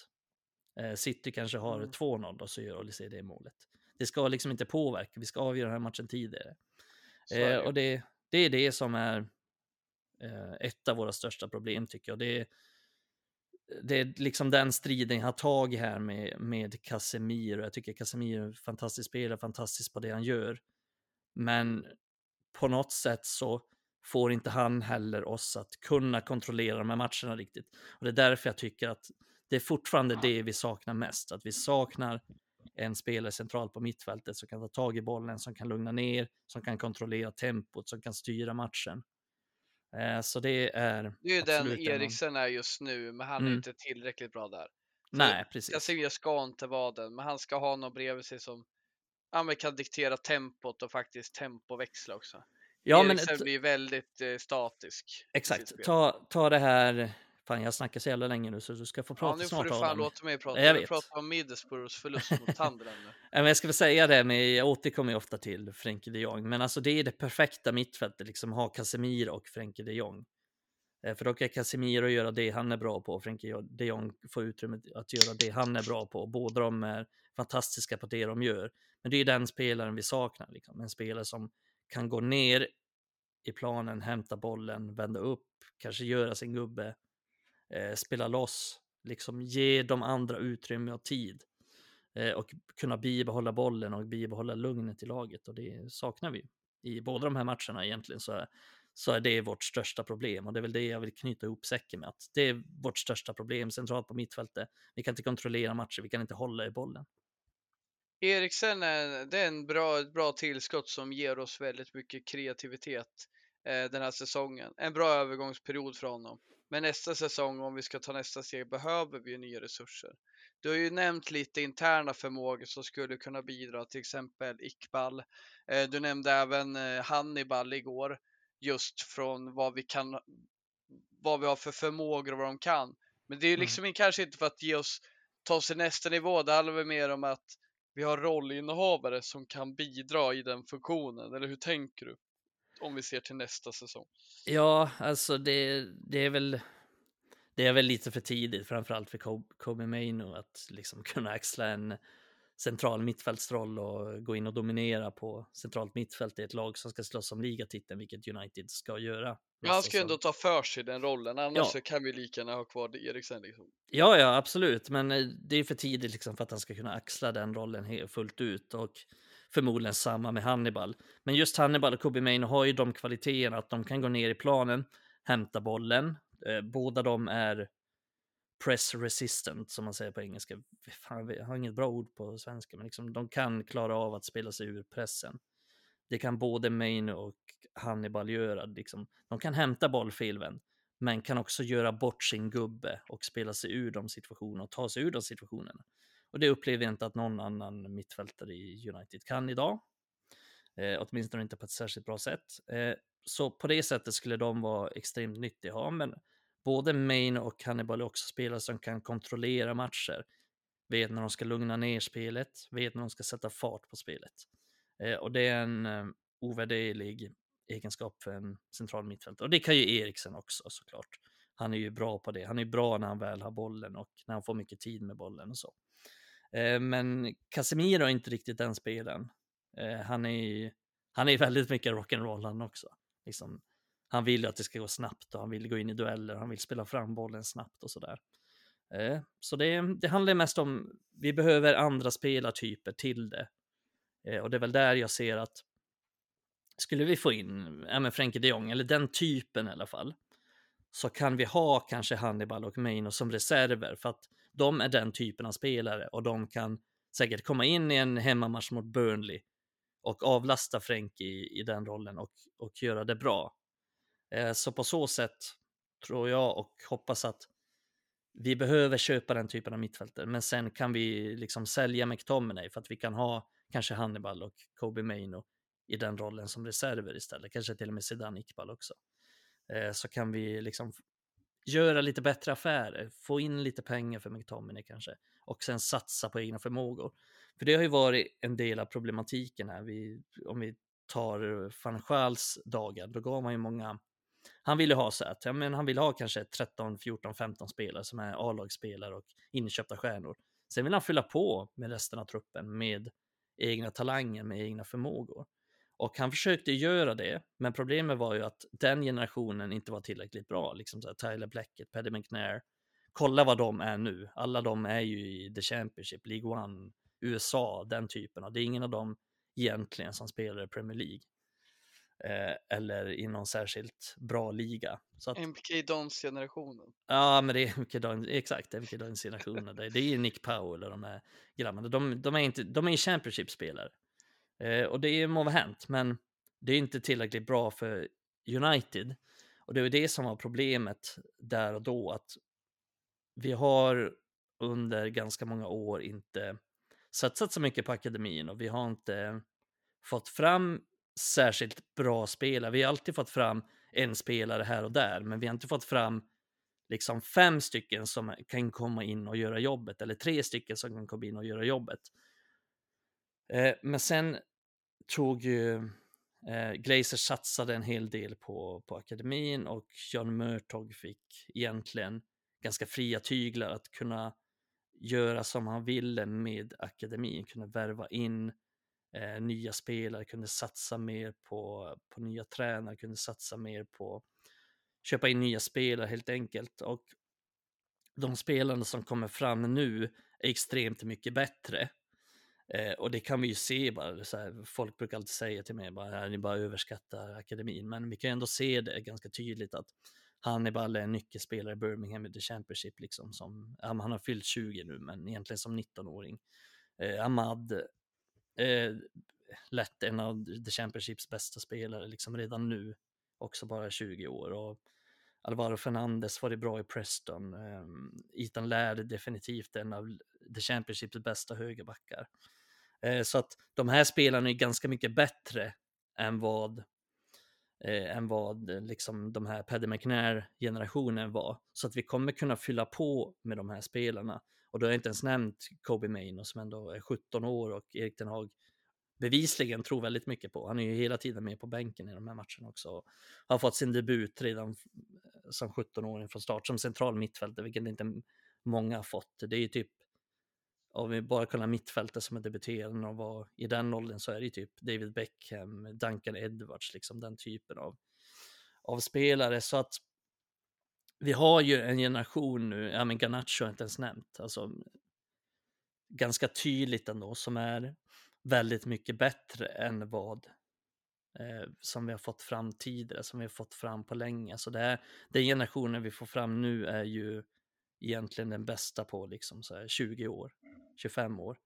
Eh, City kanske har mm. 2-0 och så gör Olise det målet. Det ska liksom inte påverka, vi ska avgöra den här matchen tidigare. Eh, och det, det är det som är eh, ett av våra största problem tycker jag. Det är, det är liksom den striden jag har tagit här med, med Casemiro. Jag tycker Casemiro är en fantastisk spelare, fantastisk på det han gör. Men på något sätt så får inte han heller oss att kunna kontrollera de här matcherna riktigt. Och det är därför jag tycker att det är fortfarande det vi saknar mest, att vi saknar en spelare centralt på mittfältet som kan ta tag i bollen, som kan lugna ner, som kan kontrollera tempot, som kan styra matchen. Eh, så det är... Det är ju den Eriksen är just nu, men han är mm. inte tillräckligt bra där. Så Nej, precis. Casemiro ska inte vara den, men han ska ha någon bredvid sig som ja, kan diktera tempot och faktiskt tempoväxla också. Ja, Eriksen men... blir väldigt eh, statisk. Exakt, ta, ta det här Fan, jag snackar så jävla länge nu så du ska få prata snart. Ja, nu får du fan låta mig prata. Jag, vet. prata om Middlesbroughs förlust mot Sunderland men jag ska väl säga det, men jag återkommer ju ofta till Frenkie de Jong. Men alltså det är det perfekta mittfältet, liksom ha Casemiro och Frenkie de Jong. Eh, för då kan Casemiro göra det han är bra på Frenkie de Jong får utrymme att göra det han är bra på. Båda de är fantastiska på det de gör. Men det är den spelaren vi saknar, liksom. en spelare som kan gå ner i planen, hämta bollen, vända upp, kanske göra sin gubbe, eh, spela loss, liksom ge de andra utrymme och tid eh, och kunna bibehålla bollen och bibehålla lugnet i laget och det saknar vi. I båda de här matcherna egentligen så är, så är det vårt största problem och det är väl det jag vill knyta ihop säcken med att det är vårt största problem centralt på mittfältet. Vi kan inte kontrollera matcher, vi kan inte hålla i bollen. Eriksen är, det är en bra, ett bra tillskott som ger oss väldigt mycket kreativitet eh, den här säsongen. En bra övergångsperiod för honom. Men nästa säsong, om vi ska ta nästa steg, behöver vi nya resurser. Du har ju nämnt lite interna förmågor som skulle kunna bidra, till exempel Iqbal. Eh, du nämnde även eh, Hannibal igår, just från vad vi kan, vad vi har för förmågor och vad de kan. Men det är ju Mm. liksom mm. kanske inte för att ge oss, ta oss till nästa nivå. Det handlar väl mer om att vi har rollinnehavare som kan bidra i den funktionen. Eller hur tänker du? Om vi ser till nästa säsong. Ja, alltså det, det är väl det är väl lite för tidigt, framförallt för Kobe Maino att liksom kunna axla en central mittfältsroll och gå in och dominera på centralt mittfält i ett lag som ska slåss om ligatiteln, vilket United ska göra. Men han ska ju ändå ta för sig den rollen, annars Ja. så kan vi lika gärna ha kvar Eriksen. Liksom. Ja, ja, absolut, men eh, det är för tidigt liksom för att han ska kunna axla den rollen fullt ut och förmodligen samma med Hannibal. Men just Hannibal och Kobe Maino har ju de kvaliteterna att de kan gå ner i planen, hämta bollen. Eh, båda de är press resistant som man säger på engelska. Fan, jag har inget bra ord på svenska, men liksom, de kan klara av att spela sig ur pressen. Det kan både Main och Hannibal göra. Liksom. De kan hämta boll felvänd, men kan också göra bort sin gubbe och spela sig ur de situationerna och ta sig ur de situationerna. Och det upplever jag inte att någon annan mittfältare i United kan idag. Eh, åtminstone inte på ett särskilt bra sätt. Eh, så på det sättet skulle de vara extremt nyttiga. Men både Main och Hannibal är också spelare som kan kontrollera matcher. Vet när de ska lugna ner spelet, vet när de ska sätta fart på spelet. Eh, och det är en eh, ovärderlig egenskap för en central mittfältare. Och det kan ju Eriksen också såklart. Han är ju bra på det. Han är bra när han väl har bollen och när han får mycket tid med bollen och så. Eh, men Casemiro är inte riktigt den spelaren. Eh, han är han är väldigt mycket rock'n'roll han också. Liksom, han vill ju att det ska gå snabbt och han vill gå in i dueller. Han vill spela fram bollen snabbt och sådär. Eh, så det, det handlar mest om vi behöver andra spelartyper till det. Eh, och det är väl där jag ser att skulle vi få in ja, men Frenkie de Jong, eller den typen i alla fall, så kan vi ha kanske Hannibal och Maino som reserver för att de är den typen av spelare och de kan säkert komma in i en hemmamatch mot Burnley och avlasta Frenkie i, i den rollen och, och göra det bra. Eh, så på så sätt tror jag och hoppas att vi behöver köpa den typen av mittfältare, men sen kan vi liksom sälja McTominay för att vi kan ha kanske Hannibal och Kobe Maino i den rollen som reserver istället, kanske till och med Zidane Iqbal också. Eh, så kan vi liksom göra lite bättre affärer, få in lite pengar för McTominay kanske och sen satsa på egna förmågor. För det har ju varit en del av problematiken här. Vi, om vi tar van dagar, då gav man ju många han ville ha så att, ja, men han vill ha kanske 13, 14, 15 spelare som är A-lagsspelare och inköpta stjärnor. Sen vill han fylla på med resten av truppen med egna talanger, med egna förmågor. Och han försökte göra det, men problemet var ju att den generationen inte var tillräckligt bra. Liksom så här, Tyler Blackett, Paddy McNair. Kolla vad de är nu. Alla de är ju i The Championship, League One, USA, den typen av. Det är ingen av dem egentligen som spelar i Premier League. Eh, eller i någon särskilt bra liga. Så att, MK Dons generationen. Ja, men det är mycket Dons, exakt, det är mycket Dons generationer. Det, det är Nick Powell och de här grabbarna. De, de är inte, de är Championship-spelare. Eh, och det må vara hänt, men det är inte tillräckligt bra för United. Och det var det som var problemet där och då, att vi har under ganska många år inte satsat så mycket på akademin och vi har inte fått fram särskilt bra spelare. Vi har alltid fått fram en spelare här och där, men vi har inte fått fram liksom fem stycken som kan komma in och göra jobbet eller tre stycken som kan komma in och göra jobbet. Eh, men sen tog ju eh, Glazer satsade en hel del på, på akademin och John Murtog fick egentligen ganska fria tyglar att kunna göra som han ville med akademin, kunna värva in eh, nya spelare, kunde satsa mer på, på nya tränare, kunde satsa mer på köpa in nya spelare helt enkelt. Och de spelarna som kommer fram nu är extremt mycket bättre. Eh, och det kan vi ju se bara, så här, folk brukar alltid säga till mig bara, ni bara överskattar akademin, men vi kan ändå se det ganska tydligt att Hannibal är en nyckelspelare i Birmingham i The Championship, liksom som, ja, han har fyllt 20 nu, men egentligen som 19-åring. Eh, Ahmad, eh, lätt en av The Championships bästa spelare, liksom redan nu, också bara 20 år. Och Alvaro Fernandes var det bra i Preston. Eh, Ethan Laird definitivt en av The Championships bästa högerbackar. Eh, så att de här spelarna är ganska mycket bättre än vad eh, än vad eh, liksom de här Paddy McNair-generationen var. Så att vi kommer kunna fylla på med de här spelarna. Och då har jag inte ens nämnt Kobe Maino som ändå är 17 år och Erik Den Haag bevisligen tror väldigt mycket på. Han är ju hela tiden med på bänken i de här matcherna också. Han Har fått sin debut redan eh, som 17-åring från start som central mittfältare, vilket inte många har fått. Det är ju typ, om vi bara kollar mittfältet som är debuterande och var i den åldern så är det ju typ David Beckham, Duncan Edwards, liksom den typen av, av spelare. Så att vi har ju en generation nu, ja men Garnacho har jag inte ens nämnt, alltså ganska tydligt ändå, som är väldigt mycket bättre än vad eh, som vi har fått fram tidigare, som vi har fått fram på länge. Så det här, den generationen vi får fram nu är ju egentligen den bästa på liksom så här 20 år, 25 år.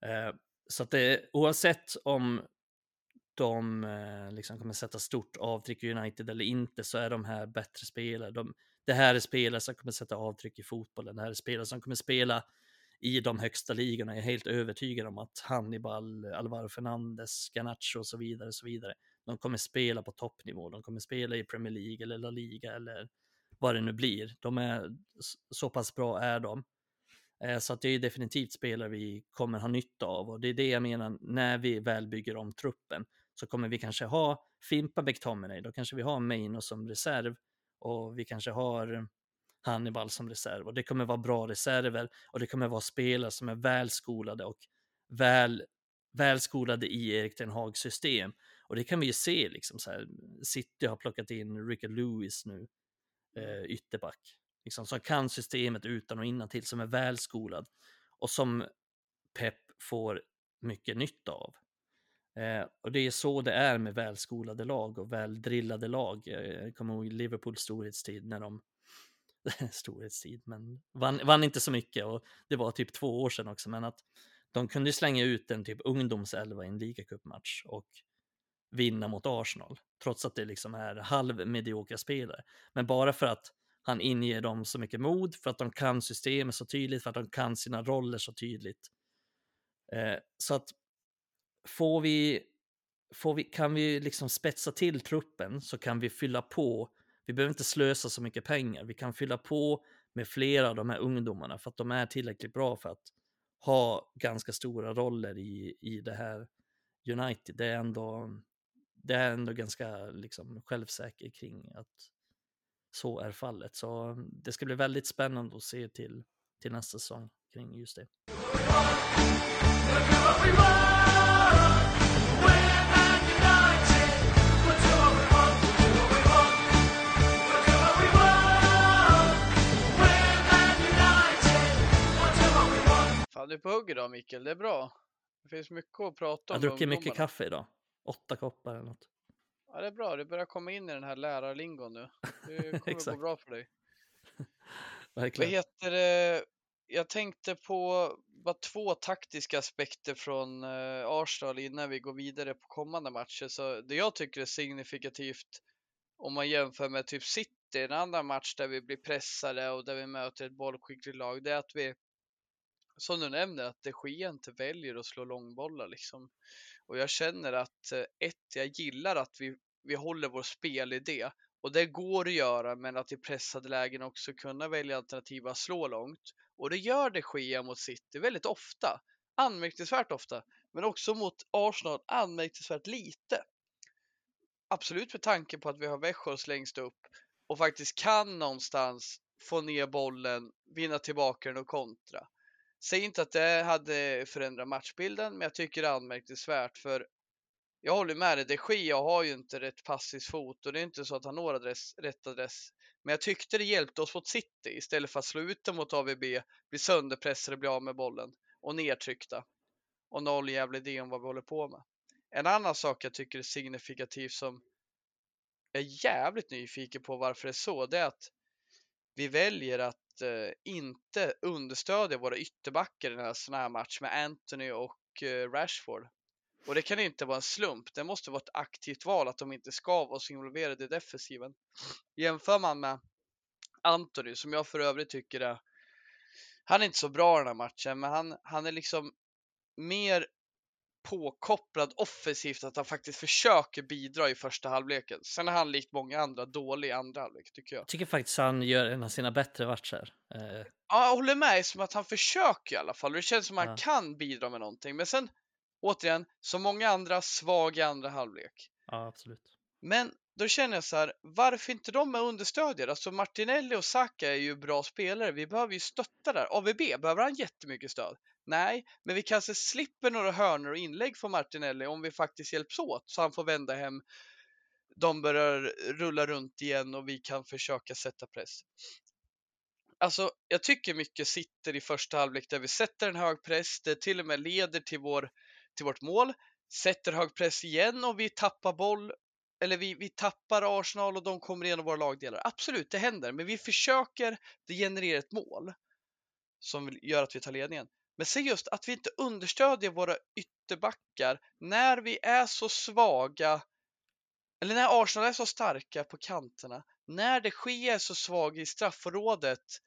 Eh, så att det, oavsett om de eh, liksom kommer sätta stort avtryck i United eller inte så är de här bättre spelare. De, det här är spelare som kommer sätta avtryck i fotbollen. Det här är spelare som kommer spela i de högsta ligorna. Jag är helt övertygad om att Hannibal, Alvaro Fernandes, Garnacho och så vidare, och så vidare. De kommer spela på toppnivå. De kommer spela i Premier League eller La Liga eller vad det nu blir. De är så pass bra är de. Eh, så att det är definitivt spelare vi kommer ha nytta av och det är det jag menar när vi väl bygger om truppen så kommer vi kanske ha Fimpa McTominay, då kanske vi har Maino som reserv och vi kanske har Hannibal som reserv och det kommer vara bra reserver och det kommer vara spelare som är välskolade och väl, välskolade i Erik Ten Hags system. Och det kan vi ju se liksom så här. City har plockat in Rickard Lewis nu, eh, ytterback, liksom, som kan systemet utan och innan till som är välskolad och som Pep får mycket nytta av. Eh, och det är så det är med välskolade lag och väldrillade lag. Jag kommer ihåg Liverpools storhetstid när de storhetstid, men vann, vann, inte så mycket och det var typ två år sedan också, men att de kunde slänga ut en typ ungdomselva i en ligacupmatch och vinna mot Arsenal, trots att det liksom är halvmediokra spelare. Men bara för att han inger dem så mycket mod, för att de kan systemet så tydligt, för att de kan sina roller så tydligt. Eh, så att får vi, får vi, kan vi liksom spetsa till truppen så kan vi fylla på vi behöver inte slösa så mycket pengar. Vi kan fylla på med flera av de här ungdomarna för att de är tillräckligt bra för att ha ganska stora roller i, i det här United. Det är ändå, det är ändå ganska liksom, självsäker kring att så är fallet. Så mm, det ska bli väldigt spännande att se till, till nästa säsong kring just det. Fan, du är på hugg idag Mikael, det är bra. Det finns mycket att prata om. Jag har druckit mycket kaffe idag. Åtta koppar eller något. Ja, det är bra. Du börjar komma in i den här lärarlingon nu. Det kommer gå bra för dig. Verkligen. Vad heter det? Jag tänkte på bara två taktiska aspekter från eh, Arsenal innan vi går vidare på kommande matcher. Så det jag tycker är signifikativt om man jämför med typ City, en annan match där vi blir pressade och där vi möter ett bollskickligt lag, det är att vi som du nämner att de Gea inte väljer att slå långbollar liksom. Och jag känner att eh, ett, jag gillar att vi, vi håller vår spelidé och det går att göra men att i pressade lägen också kunna välja alternativ att slå långt. Och det gör det, Gea mot City väldigt ofta. Anmärkningsvärt ofta. Men också mot Arsenal anmärkningsvärt lite. Absolut med tanke på att vi har Växjö längst upp och faktiskt kan någonstans få ner bollen, vinna tillbaka den och kontra. Säg inte att det hade förändrat matchbilden, men jag tycker det är anmärkningsvärt för jag håller med dig, de Gia har ju inte rätt passiv fot och det är inte så att han når adress, rätt adress. Men jag tyckte det hjälpte oss mot City istället för att slå ut dem mot AVB, bli sönderpressade, bli av med bollen och nedtryckta. Och noll jävla idé om vad vi håller på med. En annan sak jag tycker är signifikativ som jag är jävligt nyfiken på varför det är så, det är att vi väljer att eh, inte understödja våra ytterbackar i en sån här match med Anthony och eh, Rashford. Och det kan inte vara en slump. Det måste vara ett aktivt val att de inte ska vara så involverade i defensiven. Jämför man med Anthony, som jag för övrigt tycker är han är inte så bra i den här matchen, men han, han är liksom mer påkopplad offensivt att han faktiskt försöker bidra i första halvleken. Sen är han likt många andra dålig i andra halvlek tycker jag. Jag tycker faktiskt han gör en av sina bättre matcher. Eh, Ja, jag håller med, som att han försöker i alla fall. och Det känns som att han Ja. kan bidra med någonting. Men sen, återigen, som många andra, svag i andra halvlek. ja, absolut. Men då känner jag så här, varför inte de är understödjare? Alltså Martinelli och Saka är ju bra spelare. Vi behöver ju stötta där. AVB, behöver han jättemycket stöd? Nej, men vi kanske slipper några hörnor och inlägg från Martinelli om vi faktiskt hjälps åt så han får vända hem. De börjar rulla runt igen och vi kan försöka sätta press. Alltså, jag tycker mycket sitter i första halvlek där vi sätter en hög press, det till och med leder till, vår, till vårt mål, sätter hög press igen och vi tappar boll, eller vi, vi tappar Arsenal och de kommer igenom våra lagdelar. Absolut, det händer, men vi försöker, det genererar ett mål som gör att vi tar ledningen. Men se just att vi inte understödjer våra ytterbackar när vi är så svaga, eller när Arsenal är så starka på kanterna, när det sker så svag i straffområdet,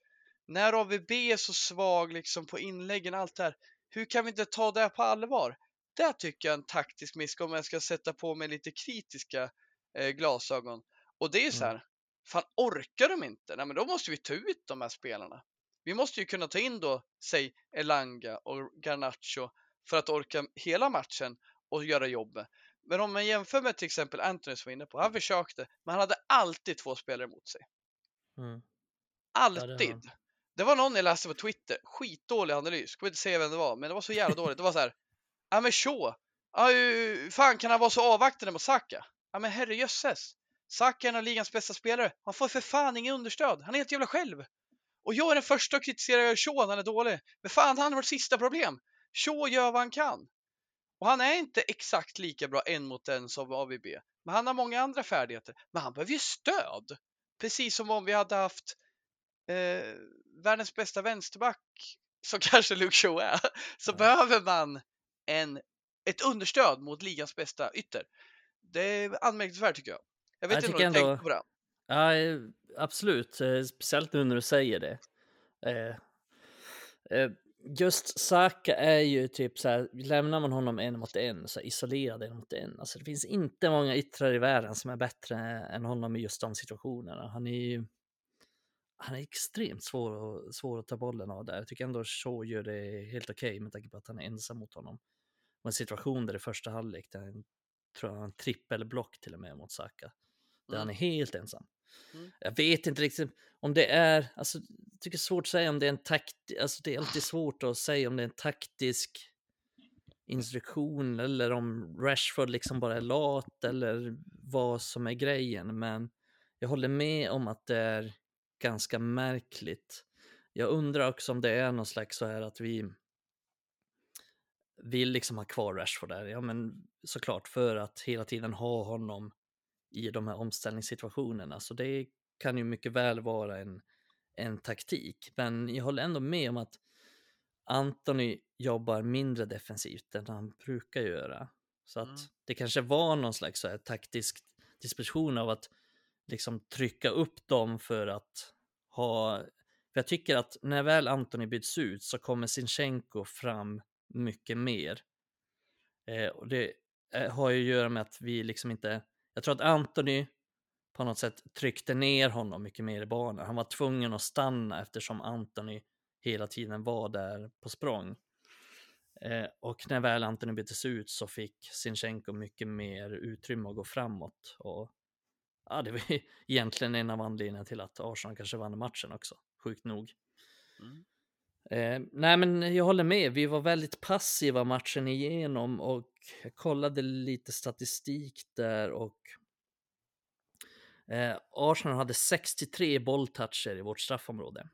när AVB är så svag liksom på inläggen, allt det här. Hur kan vi inte ta det på allvar? Det tycker jag är en taktisk miss om jag ska sätta på mig lite kritiska eh, glasögon. Och det är ju så Mm. här, fan orkar de inte? Nej men då måste vi ta ut de här spelarna. Vi måste ju kunna ta in då, säg Elanga och Garnacho för att orka hela matchen och göra jobbet. Men om man jämför med till exempel Anthony som var inne på, han försökte, men han hade alltid två spelare mot sig. Mm. Alltid. det, var någon jag läste på Twitter, skitdålig analys, kommer inte säga vem det var, men det var så jävla dåligt. Det var så här, ja men Shaw, ja, hur fan kan han vara så avvaktande mot Saka? Ja men herrejösses, Saka är en av ligans bästa spelare, han får för fan ingen understöd, han är helt jävla själv. Och jag är den första att kritisera Shaw när han är dålig, men fan han har vårt sista problem. Shaw gör vad han kan. Och han är inte exakt lika bra en mot en som AVB, men han har många andra färdigheter. Men han behöver ju stöd, precis som om vi hade haft eh, världens bästa vänsterback, som kanske Luke Shaw är, så Ja. behöver man en, ett understöd mot ligans bästa ytter. Det är anmärkningsvärt tycker jag. Jag vet Jag inte om du tänkte på det. Ja, eh, absolut. Eh, Speciellt nu när du säger det. Eh, Just Saka är ju typ så här, lämnar man honom en mot en, så isolerad en mot en. Alltså det finns inte många yttrar i världen som är bättre än honom i just de situationerna. Han är ju han är extremt svår, att- svår att ta bollen av där. Jag tycker ändå Shaw gör det helt okej med tanke på att han är ensam mot honom. Och en situation där i första halvlek, där han tror en trippelblock till och med mot Saka. Där han är Mm. helt ensam. Mm. Jag vet inte riktigt om det är, alltså, jag tycker det är svårt att säga om det är en takt, alltså det är alltid svårt att säga om det är en taktisk instruktion eller om Rashford liksom bara är lat eller vad som är grejen. Men jag håller med om att det är ganska märkligt. Jag undrar också om det är någon slags så här att vi vill liksom ha kvar Rashford där. Ja, men såklart för att hela tiden ha honom i de här omställningssituationerna. Så det kan ju mycket väl vara en, en taktik. Men jag håller ändå med om att Anthony jobbar mindre defensivt än han brukar göra. Så att Mm. det kanske var någon slags så här taktisk disposition av att liksom trycka upp dem för att ha... För jag tycker att när väl Anthony byts ut så kommer Sinchenko fram mycket mer. Eh, och det eh, har ju att göra med att vi liksom inte... Jag tror att Anthony på något sätt tryckte ner honom mycket mer i banan. Han var tvungen att stanna eftersom Anthony hela tiden var där på språng. Eh, och när väl Anthony byttes ut så fick Sinchenko mycket mer utrymme att gå framåt. Och ja, det var ju egentligen en av anledningarna till att Arsenal kanske vann matchen också, sjukt nog. Mm. Eh, nej, men jag håller med. Vi var väldigt passiva matchen igenom och jag kollade lite statistik där och eh, Arsenal hade 63 bolltoucher i vårt straffområde.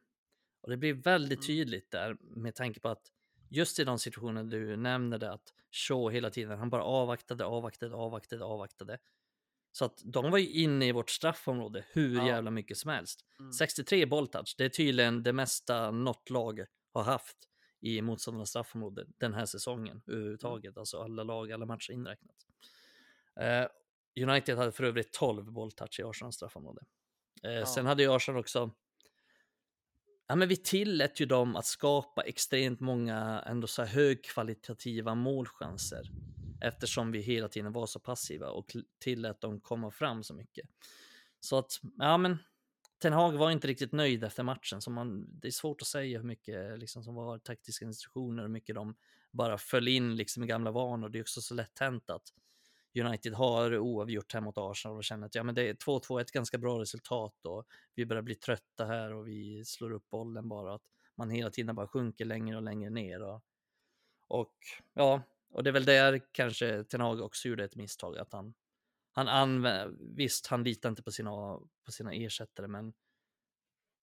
Och det blir väldigt Mm. tydligt där med tanke på att just i de situationer du nämnde det att Shaw hela tiden, han bara avvaktade, avvaktade, avvaktade, avvaktade. Så att de var ju inne i vårt straffområde hur Ja. jävla mycket som helst. Mm. 63 bolltouch, det är tydligen det mesta något lag har haft i motståndarnas straffområde den här säsongen överhuvudtaget. Alltså alla lag, alla matcher inräknat. Eh, United hade för övrigt 12 bolltouch i Arsenals straffområde. Eh, Ja. Sen hade ju Arsenal också ja, men vi tillät ju dem att skapa extremt många ändå så här högkvalitativa målchanser eftersom vi hela tiden var så passiva och tillät dem komma fram så mycket. Så att, ja men, Ten Hag var inte riktigt nöjd efter matchen, så man, det är svårt att säga hur mycket liksom, som var taktiska instruktioner, hur mycket de bara föll in liksom, i gamla vanor. Det är också så lätt hänt att United har oavgjort hemma mot Arsenal och känner att ja, men det är 2-2 ett ganska bra resultat och vi börjar bli trötta här och vi slår upp bollen bara. Att man hela tiden bara sjunker längre och längre ner. Och, och ja, och det är väl där kanske Ten Hag också gjorde ett misstag. Att han, han använde, visst, han litar inte på sina, på sina ersättare, men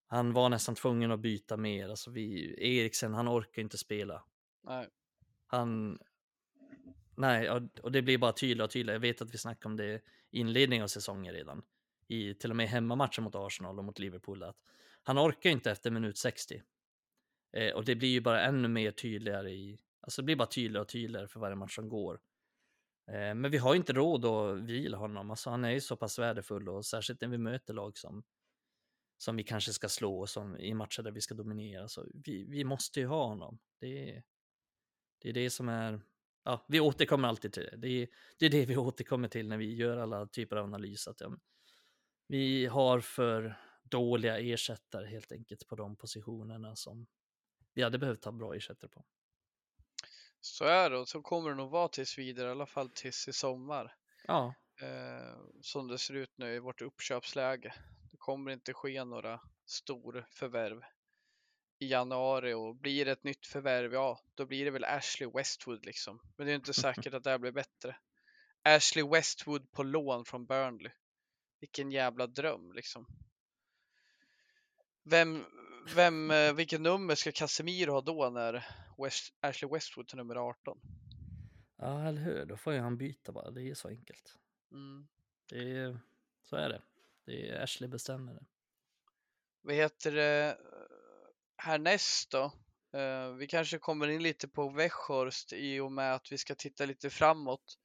han var nästan tvungen att byta mer. Alltså vi, Eriksen, han orkar inte spela. Nej. Han, nej, och det blir bara tydligare och tydligare. Jag vet att vi snackade om det i inledningen av säsongen redan. I till och med hemmamatchen mot Arsenal och mot Liverpool. Att han orkar inte efter minut 60. Eh, och det blir ju bara ännu mer tydligare i, alltså det blir bara tydligare och tydligare för varje match som går. Eh, men vi har inte råd att vila honom, alltså han är ju så pass värdefull och särskilt när vi möter lag som, som vi kanske ska slå som i matcher där vi ska dominera. Så vi, vi måste ju ha honom. Det är, det är det som är, ja, vi återkommer alltid till det. Det är, det är det vi återkommer till när vi gör alla typer av analyser. ja, vi har för dåliga ersättare helt enkelt på de positionerna som vi hade behövt ha bra ersättare på. Så är det och så kommer det nog vara tills vidare, i alla fall tills i sommar. Ja. Eh, som det ser ut nu i vårt uppköpsläge. Det kommer inte ske några stor förvärv i januari och blir det ett nytt förvärv, ja, då blir det väl Ashley Westwood liksom. Men det är inte säkert att det här blir bättre. Ashley Westwood på lån från Burnley. Vilken jävla dröm liksom. Vem, vem, eh, vilket nummer ska Casemiro ha då när West, Ashley Westwood tar nummer 18? Ja, eller hur? Då får ju han byta bara. Det är så enkelt. Mm. Det är, så är det. Det är Ashley bestämmer det. Vad heter det härnäst då? Uh, vi kanske kommer in lite på Weghorst i och med att vi ska titta lite framåt.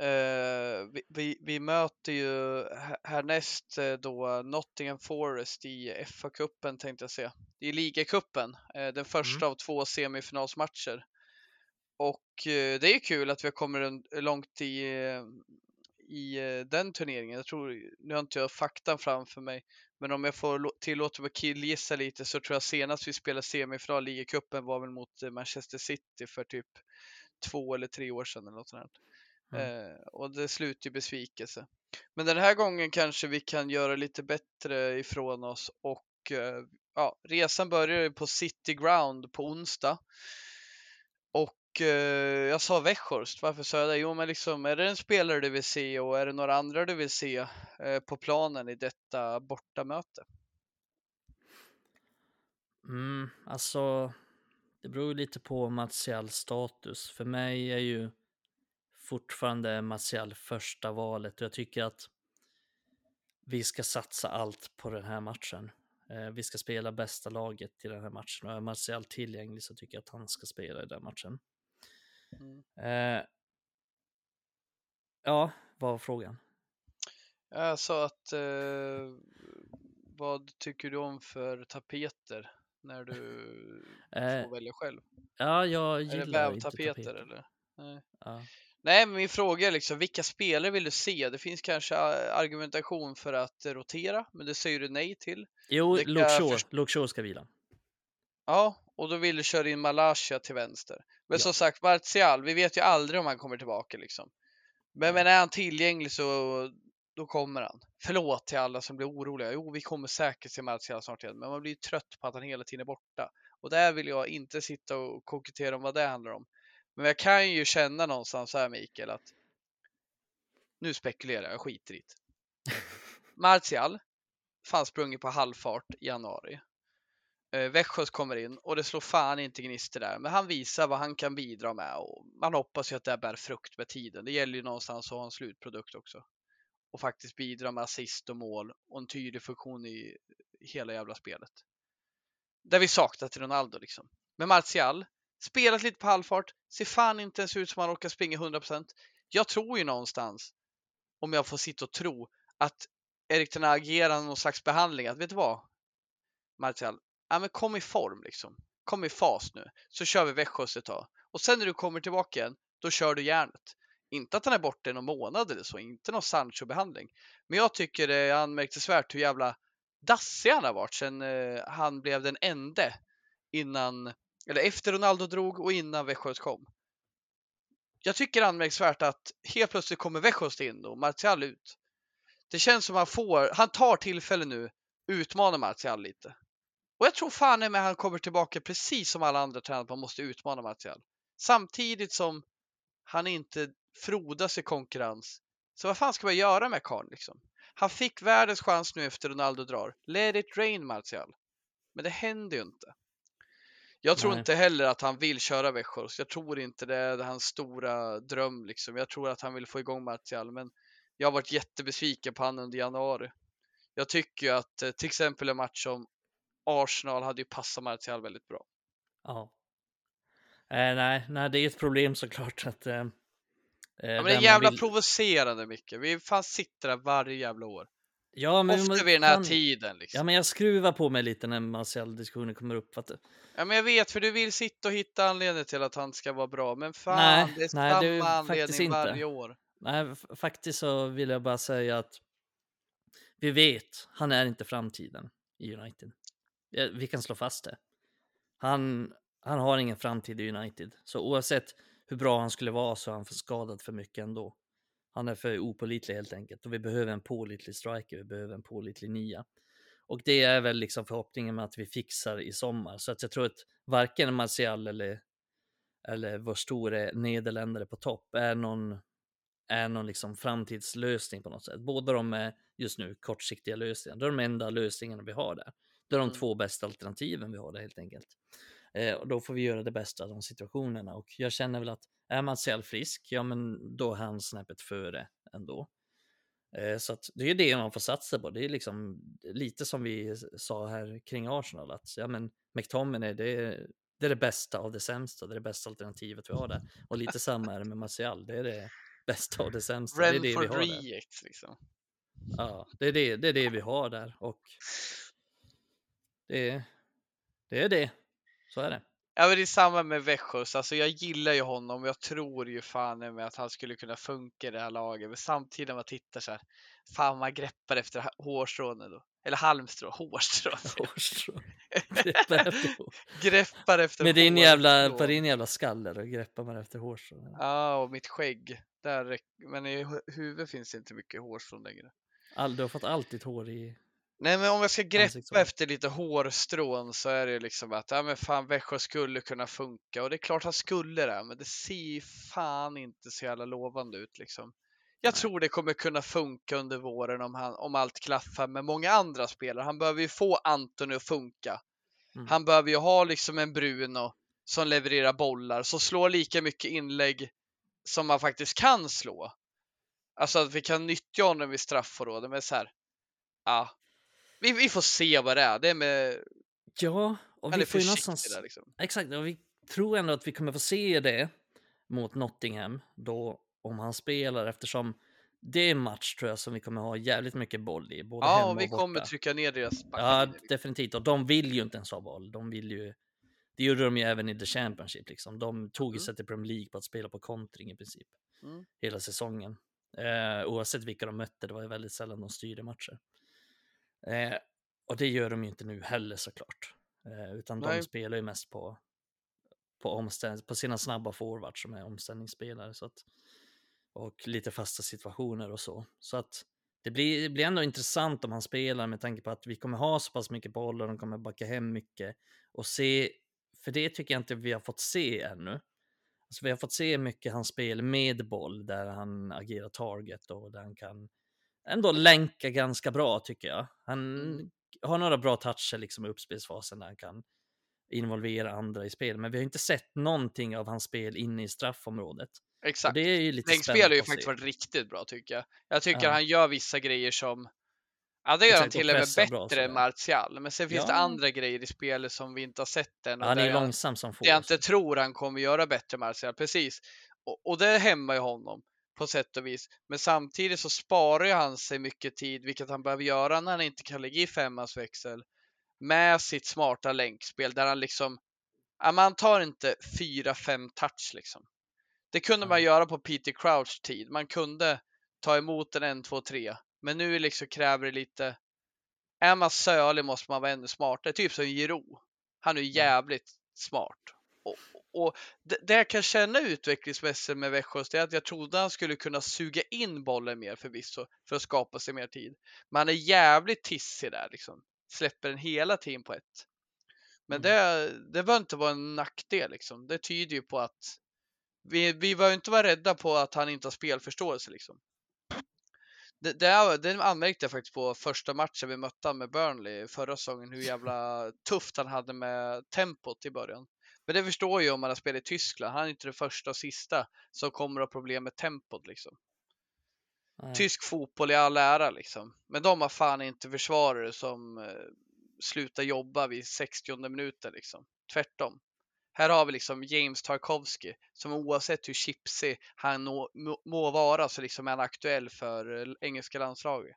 Uh, vi, vi, vi, möter ju härnäst uh, då Nottingham Forest i FA-cupen tänkte jag säga. I ligacupen, den första mm. av två semifinalsmatcher. Och det är kul att vi kommer långt i, i den turneringen. Jag tror, nu har inte jag faktan framför mig, men om jag får tillåta mig killgissa lite så tror jag senast vi spelade semifinal i ligacupen var väl mot Manchester City för typ två eller tre år sedan eller något sånt. Mm. Eh, och det slutar i besvikelse. Men den här gången kanske vi kan göra lite bättre ifrån oss och eh, ja, resan börjar på City Ground på onsdag. Och eh, jag sa Weghorst, varför sa jag det? Jo, men liksom är det en spelare du vill se och är det några andra du vill se eh, på planen i detta bortamöte? Mm, alltså, det beror ju lite på Martials status. För mig är ju fortfarande Martial första valet och jag tycker att vi ska satsa allt på den här matchen. Eh, vi ska spela bästa laget i den här matchen och är Martial tillgänglig så tycker jag att han ska spela i den matchen. Mm. Eh, ja, vad var frågan? Jag sa att eh, vad tycker du om för tapeter när du får eh, välja själv? Ja, jag gillar är det vävtapeter inte tapeter. eller? Nej. Ja. Nej, men min fråga är liksom vilka spelare vill du se? Det finns kanske argumentation för att rotera, men det säger du nej till. Jo, Luke Shaw ska vila. Ja, och då vill du köra in Malaysia till vänster. Men ja. som sagt, Martial, vi vet ju aldrig om han kommer tillbaka liksom. Men, men är han tillgänglig så då kommer han. Förlåt till alla som blir oroliga. Jo, vi kommer säkert se Martial snart igen, men man blir trött på att han hela tiden är borta. Och där vill jag inte sitta och kokettera om vad det handlar om. Men jag kan ju känna någonstans här Mikael att nu spekulerar jag, skiter i det. Martial, fanns sprungit på halvfart i januari. Eh, Växjös kommer in och det slår fan inte gnister där, men han visar vad han kan bidra med och man hoppas ju att det bär frukt med tiden. Det gäller ju någonstans att ha en slutprodukt också och faktiskt bidra med assist och mål och en tydlig funktion i hela jävla spelet. Där vi saknat till Ronaldo liksom. Men Martial, spelat lite på halvfart, ser fan inte ens ut som han orkar springa 100%. Jag tror ju någonstans, om jag får sitta och tro, att Erik Ten agerar någon slags behandling. Att vet du vad? Martial, ja men kom i form liksom. Kom i fas nu, så kör vi Växjö ett tag. Och sen när du kommer tillbaka igen, då kör du järnet. Inte att han är borta i någon månad eller så, inte någon Sancho-behandling. Men jag tycker det är anmärkningsvärt hur jävla dassig han har varit sedan eh, han blev den ende innan, eller efter Ronaldo drog och innan Växjös kom. Jag tycker det är anmärkningsvärt att helt plötsligt kommer Växjös in och Martial ut. Det känns som han får, han tar tillfälle nu, utmanar Martial lite. Och jag tror fan med han kommer tillbaka precis som alla andra tränare, att man måste utmana Martial. Samtidigt som han inte frodas i konkurrens. Så vad fan ska man göra med karln liksom? Han fick världens chans nu efter Ronaldo drar. Let it rain Martial. Men det händer ju inte. Jag tror Nej. inte heller att han vill köra Växjös. Jag tror inte det är hans stora dröm liksom. Jag tror att han vill få igång Martial, men jag har varit jättebesviken på honom under januari. Jag tycker ju att eh, till exempel en match som Arsenal hade ju passat Martial väldigt bra. Ja. Eh, nej, nej, det är ett problem såklart att... Eh, Ja, men det är jävla vill... provocerande mycket. Vi fan sitter där varje jävla år. Ja, men Ofta man- vid den här fan- tiden liksom. Ja, men jag skruvar på mig lite när Martial-diskussionen kommer upp. Att, Ja, men jag vet, för du vill sitta och hitta anledning till att han ska vara bra. Men fan, Nej, det är nej, samma det är anledning faktiskt inte. varje år. nej, faktiskt så vill jag bara säga att vi vet, han är inte framtiden i United. Vi kan slå fast det. Han, han har ingen framtid i United. Så oavsett hur bra han skulle vara så är han skadad för mycket ändå. Han är för opålitlig helt enkelt och vi behöver en pålitlig striker, vi behöver en pålitlig nia. Och det är väl liksom förhoppningen med att vi fixar i sommar. Så att jag tror att varken Martial eller, eller vår store nederländare på topp är någon, är någon liksom framtidslösning på något sätt. Båda de är just nu kortsiktiga lösningar. Det är de enda lösningarna vi har där. Det är de Mm. två bästa alternativen vi har där helt enkelt. Eh, och då får vi göra det bästa av de situationerna. Och jag känner väl att är Martial frisk, ja men då är han snäppet före ändå. Eh, så att det är det man får satsa på. Det är liksom lite som vi sa här kring Arsenal. Att ja, men McTominay, det är, det är det bästa av det sämsta. Det är det bästa alternativet vi har där. Och lite samma är det med Martial. Det är det bästa av det sämsta. Det är det vi har där. Reject liksom. Ja, det är det, det är det vi har där. Och det, det är det. Så är det. Ja, men det är samma med Växjös. Alltså, jag gillar ju honom. Jag tror ju fan med att han skulle kunna funka i det här laget. Men samtidigt när man tittar så här. Fan, man greppar efter hårstrån då. Eller halmstrå, hårstrå. Hårstrå. Greppa efter hår. greppar efter Med din jävla, på din jävla skalle då greppar man efter hårstrån. Ja, och mitt skägg. Där, men i hu- huvudet finns det inte mycket hårstrån längre. All, du har fått allt ditt hår i... Nej, men om jag ska greppa efter lite hårstrån så är det liksom att ja, men fan Växjö skulle kunna funka och det är klart han skulle det, men det ser ju fan inte så jävla lovande ut liksom. Jag Nej. tror det kommer kunna funka under våren om, han, om allt klaffar med många andra spelare. Han behöver ju få Antoni att funka. Mm. Han behöver ju ha liksom en Bruno som levererar bollar, som slår lika mycket inlägg som man faktiskt kan slå. Alltså att vi kan nyttja honom i straffområdet, men så här. Ja, vi, vi får se vad det är. Det är med, Ja, och vi får ju någonstans... där liksom. Exakt, och vi tror ändå att vi kommer få se det mot Nottingham då om han spelar eftersom det är en match tror jag som vi kommer ha jävligt mycket boll i, både hemma Ja, och vi borta. kommer trycka ner deras Ja, backlinje. liksom. definitivt. Och de vill ju inte ens ha boll. De vill ju... Det gjorde de ju även i The Championship. Liksom. De tog ju Mm. sig till Premier League på att spela på kontring i princip. Mm. Hela säsongen. Eh, oavsett vilka de mötte. Det var ju väldigt sällan de styrde matcher. Eh, och det gör de ju inte nu heller såklart. Eh, utan de Nej. spelar ju mest på, på, omställ- på sina snabba forwards som är omställningsspelare. Så att, och lite fasta situationer och så. Så att det blir, det blir ändå intressant om han spelar med tanke på att vi kommer ha så pass mycket boll och de kommer backa hem mycket. Och se, för det tycker jag inte vi har fått se ännu. Alltså vi har fått se mycket hans spel med boll där han agerar target och där han kan ändå länka ganska bra tycker jag. Han Mm. har några bra toucher liksom i uppspelsfasen där han kan involvera andra i spel. Men vi har inte sett någonting av hans spel inne i straffområdet. Och Exakt. det är ju lite Längdspel har ju faktiskt varit riktigt bra tycker jag. Jag tycker Ja. han gör vissa grejer som Ja, det gör han och till och med bättre än Martial. Men sen finns det Ja. andra grejer i spelet som vi inte har sett än. och Han är långsam som får. det jag inte tror han kommer göra bättre Martial, precis. Och, och det hämmar ju honom på sätt och vis. Men samtidigt så sparar han sig mycket tid, vilket han behöver göra när han inte kan ligga i femmans växel. med sitt smarta länkspel där han liksom, ja, man tar inte 4-5 touch liksom. Det kunde man göra på Peter Crouch tid. Man kunde ta emot en 1, 2, 3. Men nu liksom kräver det lite, är man sölig måste man vara ännu smartare. Typ som Giro. Han är jävligt smart. Och, och det, det jag kan känna utvecklingsmässigt med Växjös det är att jag trodde han skulle kunna suga in bollen mer förvisso för att skapa sig mer tid. Men han är jävligt tissig där liksom. Släpper den hela tiden på ett. Men Mm. det, det bör inte vara en nackdel liksom. Det tyder ju på att vi, vi bör inte vara rädda på att han inte har spelförståelse liksom. Det, det, det anmärkte jag faktiskt på första matchen vi mötte med Burnley förra säsongen, hur jävla tufft han hade med tempot i början. Men det förstår ju om man har spelat i Tyskland. Han är inte det första och sista som kommer att ha problem med tempot liksom. Nej. Tysk fotboll i all ära liksom. Men de har fan inte försvarare som eh, slutar jobba vid 60 minuter liksom. Tvärtom. Här har vi liksom James Tarkovsky som oavsett hur chipsig han må, må- må vara så liksom är han aktuell för eh, engelska landslaget.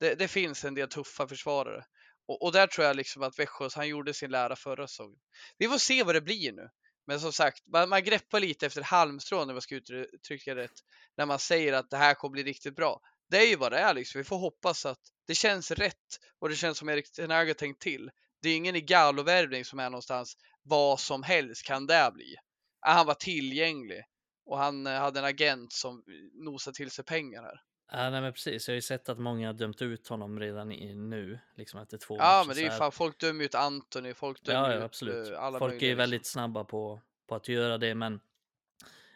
Det, det finns en del tuffa försvarare. Och, och där tror jag liksom att Växjös, han gjorde sin lära förra säsongen. Vi får se vad det blir nu. Men som sagt, man, man greppar lite efter halmstrån om jag ska uttrycka det rätt. När man säger att det här kommer bli riktigt bra. Det är ju vad det är liksom. Vi får hoppas att det känns rätt och det känns som Erik Tenaga har tänkt till. Det är ingen Igalo-värvning som är någonstans vad som helst kan det bli. Ah, han var tillgänglig och han eh, hade en agent som nosade till sig pengar här. Ja, nej, men precis. Jag har ju sett att många har dömt ut honom redan i, nu, liksom efter två Ja, men det är ju fan, folk dömer ut Anthony, folk dömer Ja, ja, ut absolut. eh, alla Folk är liksom. väldigt snabba på, på att göra det, men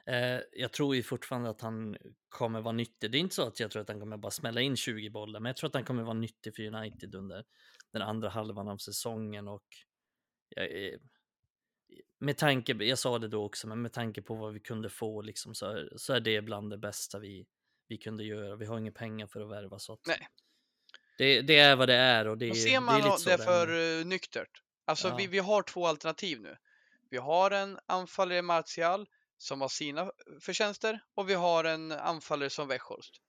eh, jag tror ju fortfarande att han kommer vara nyttig. Det är inte så att jag tror att han kommer bara smälla in 20 bollar, men jag tror att han kommer vara nyttig för United under den andra halvan av säsongen och jag, är- med tanke, jag sa det då också, men med tanke på vad vi kunde få liksom, så, så är det bland det bästa vi, vi kunde göra. Vi har inga pengar för att värva så att Nej. det, det är vad det är och det, är- ser man är det, så det är för uh, nyktert? Alltså Ja. vi, vi har två alternativ nu. Vi har en anfallare Martial som har sina förtjänster och vi har en anfallare som Weghorst.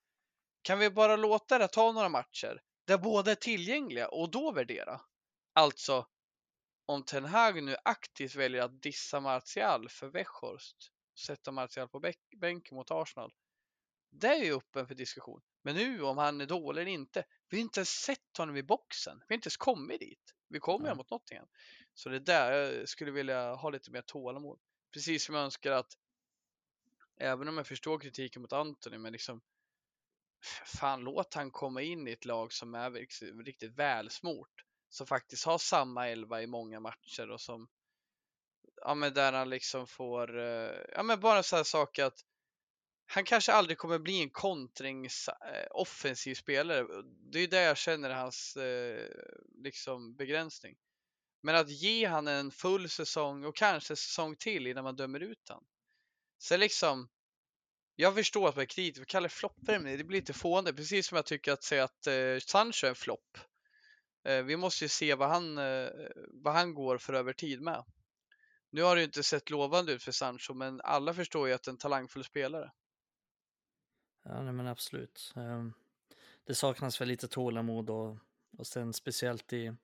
Kan vi bara låta det ta några matcher där båda är tillgängliga och då värdera? Alltså, om Ten Hag nu aktivt väljer att dissa Martial för Weghorst och sätta Martial på bänken mot Arsenal. Det är ju öppen för diskussion. Men nu om han är dålig eller inte. Vi har inte ens sett honom i boxen. Vi har inte ens kommit dit. Vi kommer Nej. mot Nottingham. Så det är där jag skulle vilja ha lite mer tålamod. Precis som jag önskar att även om jag förstår kritiken mot Anthony, men liksom fan låt han komma in i ett lag som är riktigt, välsmort. Som faktiskt har samma elva i många matcher och som ja men där han liksom får, eh, ja men bara så här saker att han kanske aldrig kommer bli en kontringsoffensiv eh, spelare. Det är där det jag känner är hans eh, liksom begränsning. Men att ge han en full säsong och kanske säsong till innan man dömer ut han. Så liksom, jag förstår att man är kritisk och kallar det floppvärmning. Det blir lite fående, precis som jag tycker att säga att eh, Sancho är en flopp. Eh, vi måste ju se vad han, eh, vad han går för över tid med. Nu har det ju inte sett lovande ut för Sancho, men alla förstår ju att det är en talangfull spelare. Ja, nej, men absolut. Ehm, Det saknas väl lite tålamod och, och sen speciellt i...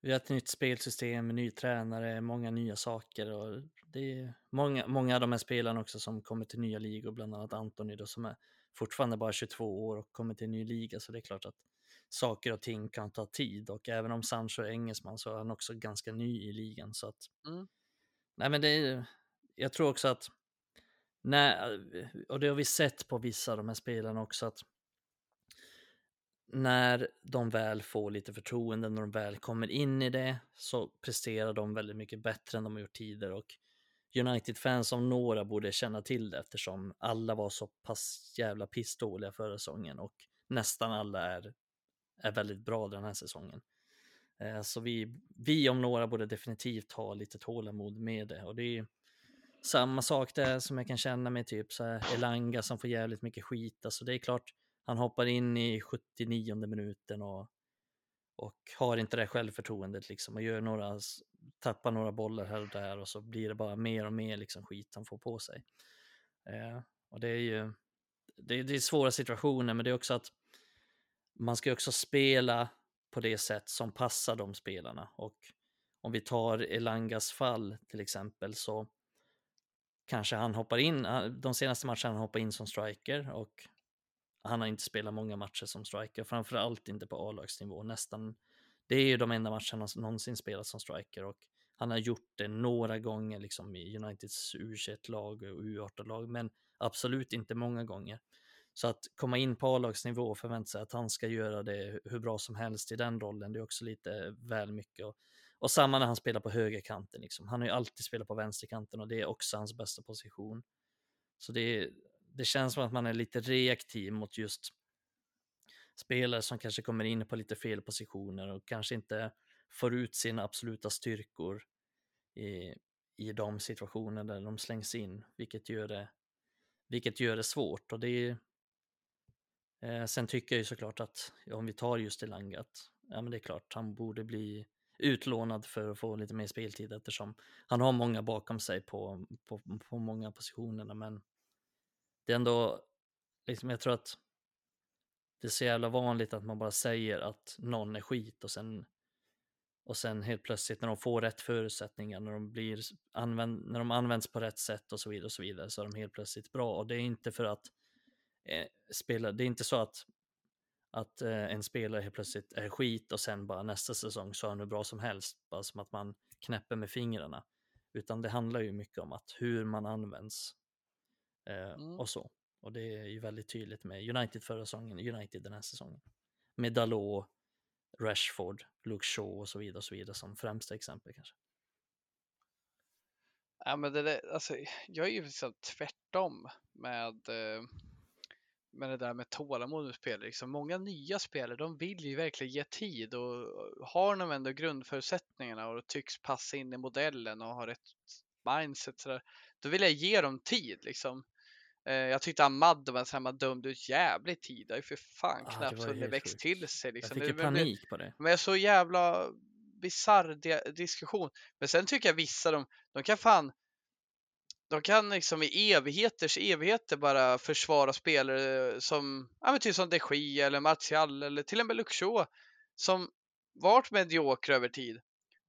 Vi har ett nytt spelsystem, ny tränare, många nya saker och det är många, många av de här spelarna också som kommer till nya ligor, bland annat Antoni då som är fortfarande bara 22 år och kommer till en ny liga så det är klart att saker och ting kan ta tid och även om Sancho är engelsman så är han också ganska ny i ligan så att Mm. Nej men det är, jag tror också att när, och det har vi sett på vissa av de här spelarna också att när de väl får lite förtroende, när de väl kommer in i det så presterar de väldigt mycket bättre än de har gjort tidigare och United-fans om några borde känna till det eftersom alla var så pass jävla pissdåliga förra säsongen och nästan alla är, är väldigt bra den här säsongen. Eh, så vi, vi om några borde definitivt ha lite tålamod med det och det är samma sak där som jag kan känna med typ så här Elanga som får jävligt mycket skit. Alltså det är klart, han hoppar in i 79 minuten och, och har inte det självförtroendet liksom och gör några, tappar några bollar här och där och så blir det bara mer och mer liksom skit han får på sig. Eh, och det är ju, det, det är svåra situationer men det är också att man ska ju också spela på det sätt som passar de spelarna. Och om vi tar Elangas fall till exempel så kanske han hoppar in, eh, de senaste matcherna han hoppar in som striker och han har inte spelat många matcher som striker, framförallt inte på A-lagsnivå. Nästan, det är ju de enda matcherna som någonsin spelat som striker och han har gjort det några gånger liksom i Uniteds U21-lag och U18-lag, men absolut inte många gånger. Så att komma in på A-lagsnivå och förvänta sig att han ska göra det hur bra som helst i den rollen, det är också lite väl mycket. Och, och samma när han spelar på högerkanten, liksom. han har ju alltid spelat på vänsterkanten och det är också hans bästa position. Så det, det känns som att man är lite reaktiv mot just spelare som kanske kommer in på lite fel positioner och kanske inte får ut sina absoluta styrkor i, i de situationer där de slängs in, vilket gör det, vilket gör det svårt. Och det är, eh, sen tycker jag ju såklart att om vi tar just Elanga, att ja, men det är klart, han borde bli utlånad för att få lite mer speltid eftersom han har många bakom sig på, på, på många positionerna. Men det är ändå, liksom, jag tror att det är så jävla vanligt att man bara säger att någon är skit och sen och sen helt plötsligt när de får rätt förutsättningar, när de, blir använd, när de används på rätt sätt och så vidare och så vidare så är de helt plötsligt bra. Och det är inte för att eh, spela, det är inte så att, att eh, en spelare helt plötsligt är skit och sen bara nästa säsong så är han hur bra som helst, bara som att man knäpper med fingrarna. Utan det handlar ju mycket om att hur man används eh, mm. och så. Och det är ju väldigt tydligt med United förra säsongen, United den här säsongen. Med Dalot, Rashford, Luke Shaw och så vidare och så vidare som främsta exempel kanske. Ja, men det där, alltså, jag är ju liksom tvärtom med, eh, med det där med tålamod med spelare. Liksom, många nya spelare, de vill ju verkligen ge tid och har de ändå grundförutsättningarna och tycks passa in i modellen och har rätt mindset, så där, då vill jag ge dem tid. Liksom. Eh, jag tyckte Ahmad var så här, man dömde ut jävligt tid. Det är för fan ah, knappt hunnit växt till sig. Liksom. Jag fick ju panik på det. Men så jävla bisarr diskussion. Men sen tycker jag vissa, de, de kan fan de kan liksom i evigheters evigheter bara försvara spelare som, ja men typ som De Gia eller Martial eller till och med Luxor som varit mediokra över tid.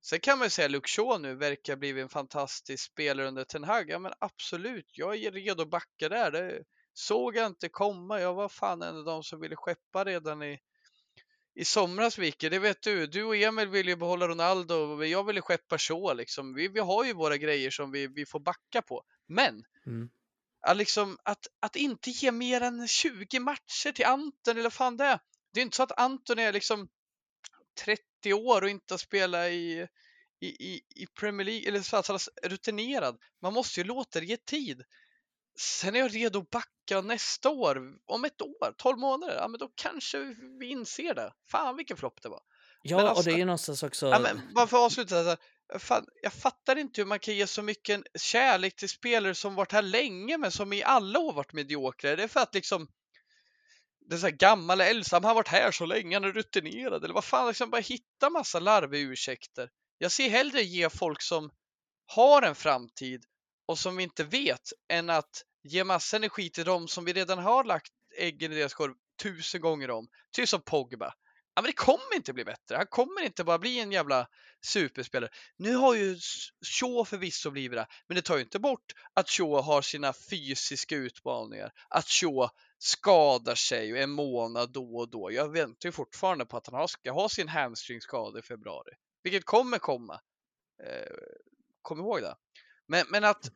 Sen kan man ju säga Luke nu verkar ha blivit en fantastisk spelare under Ten Hag. Ja men absolut, jag är redo att backa där. Det såg jag inte komma. Jag var fan en av de som ville skeppa redan i, i somras, Micke. Det vet du. Du och Emil vill ju behålla Ronaldo. Jag ville skeppa Shaw liksom. Vi, vi har ju våra grejer som vi, vi får backa på. Men mm. att, liksom, att, att inte ge mer än 20 matcher till Anton eller fan det är. Det är inte så att Anton är liksom 30 30 år och inte har spelat i, i, i, i Premier League, eller så att rutinerad. Man måste ju låta det ge tid. Sen är jag redo att backa nästa år, om ett år, 12 månader, ja men då kanske vi inser det. Fan vilken flopp det var. Ja, alltså, och det är ju någonstans också... Ja, men bara för att avsluta, alltså, fan, jag fattar inte hur man kan ge så mycket kärlek till spelare som varit här länge men som i alla år varit mediokra. Det är för att liksom det är så här gammal älgsam, han har varit här så länge, han är rutinerad eller vad fan, liksom bara hitta massa larviga ursäkter. Jag ser hellre ge folk som har en framtid och som vi inte vet än att ge massa energi till dem som vi redan har lagt äggen i deras korv tusen gånger om. Typ som Pogba. Ja, men det kommer inte bli bättre. Han kommer inte bara bli en jävla superspelare. Nu har ju Shaw förvisso blivit det, men det tar ju inte bort att Shaw har sina fysiska utmaningar. Att Shaw skadar sig en månad då och då. Jag väntar ju fortfarande på att han ska ha sin hamstringskada i februari, vilket kommer komma. Eh, kom ihåg det. Men, men att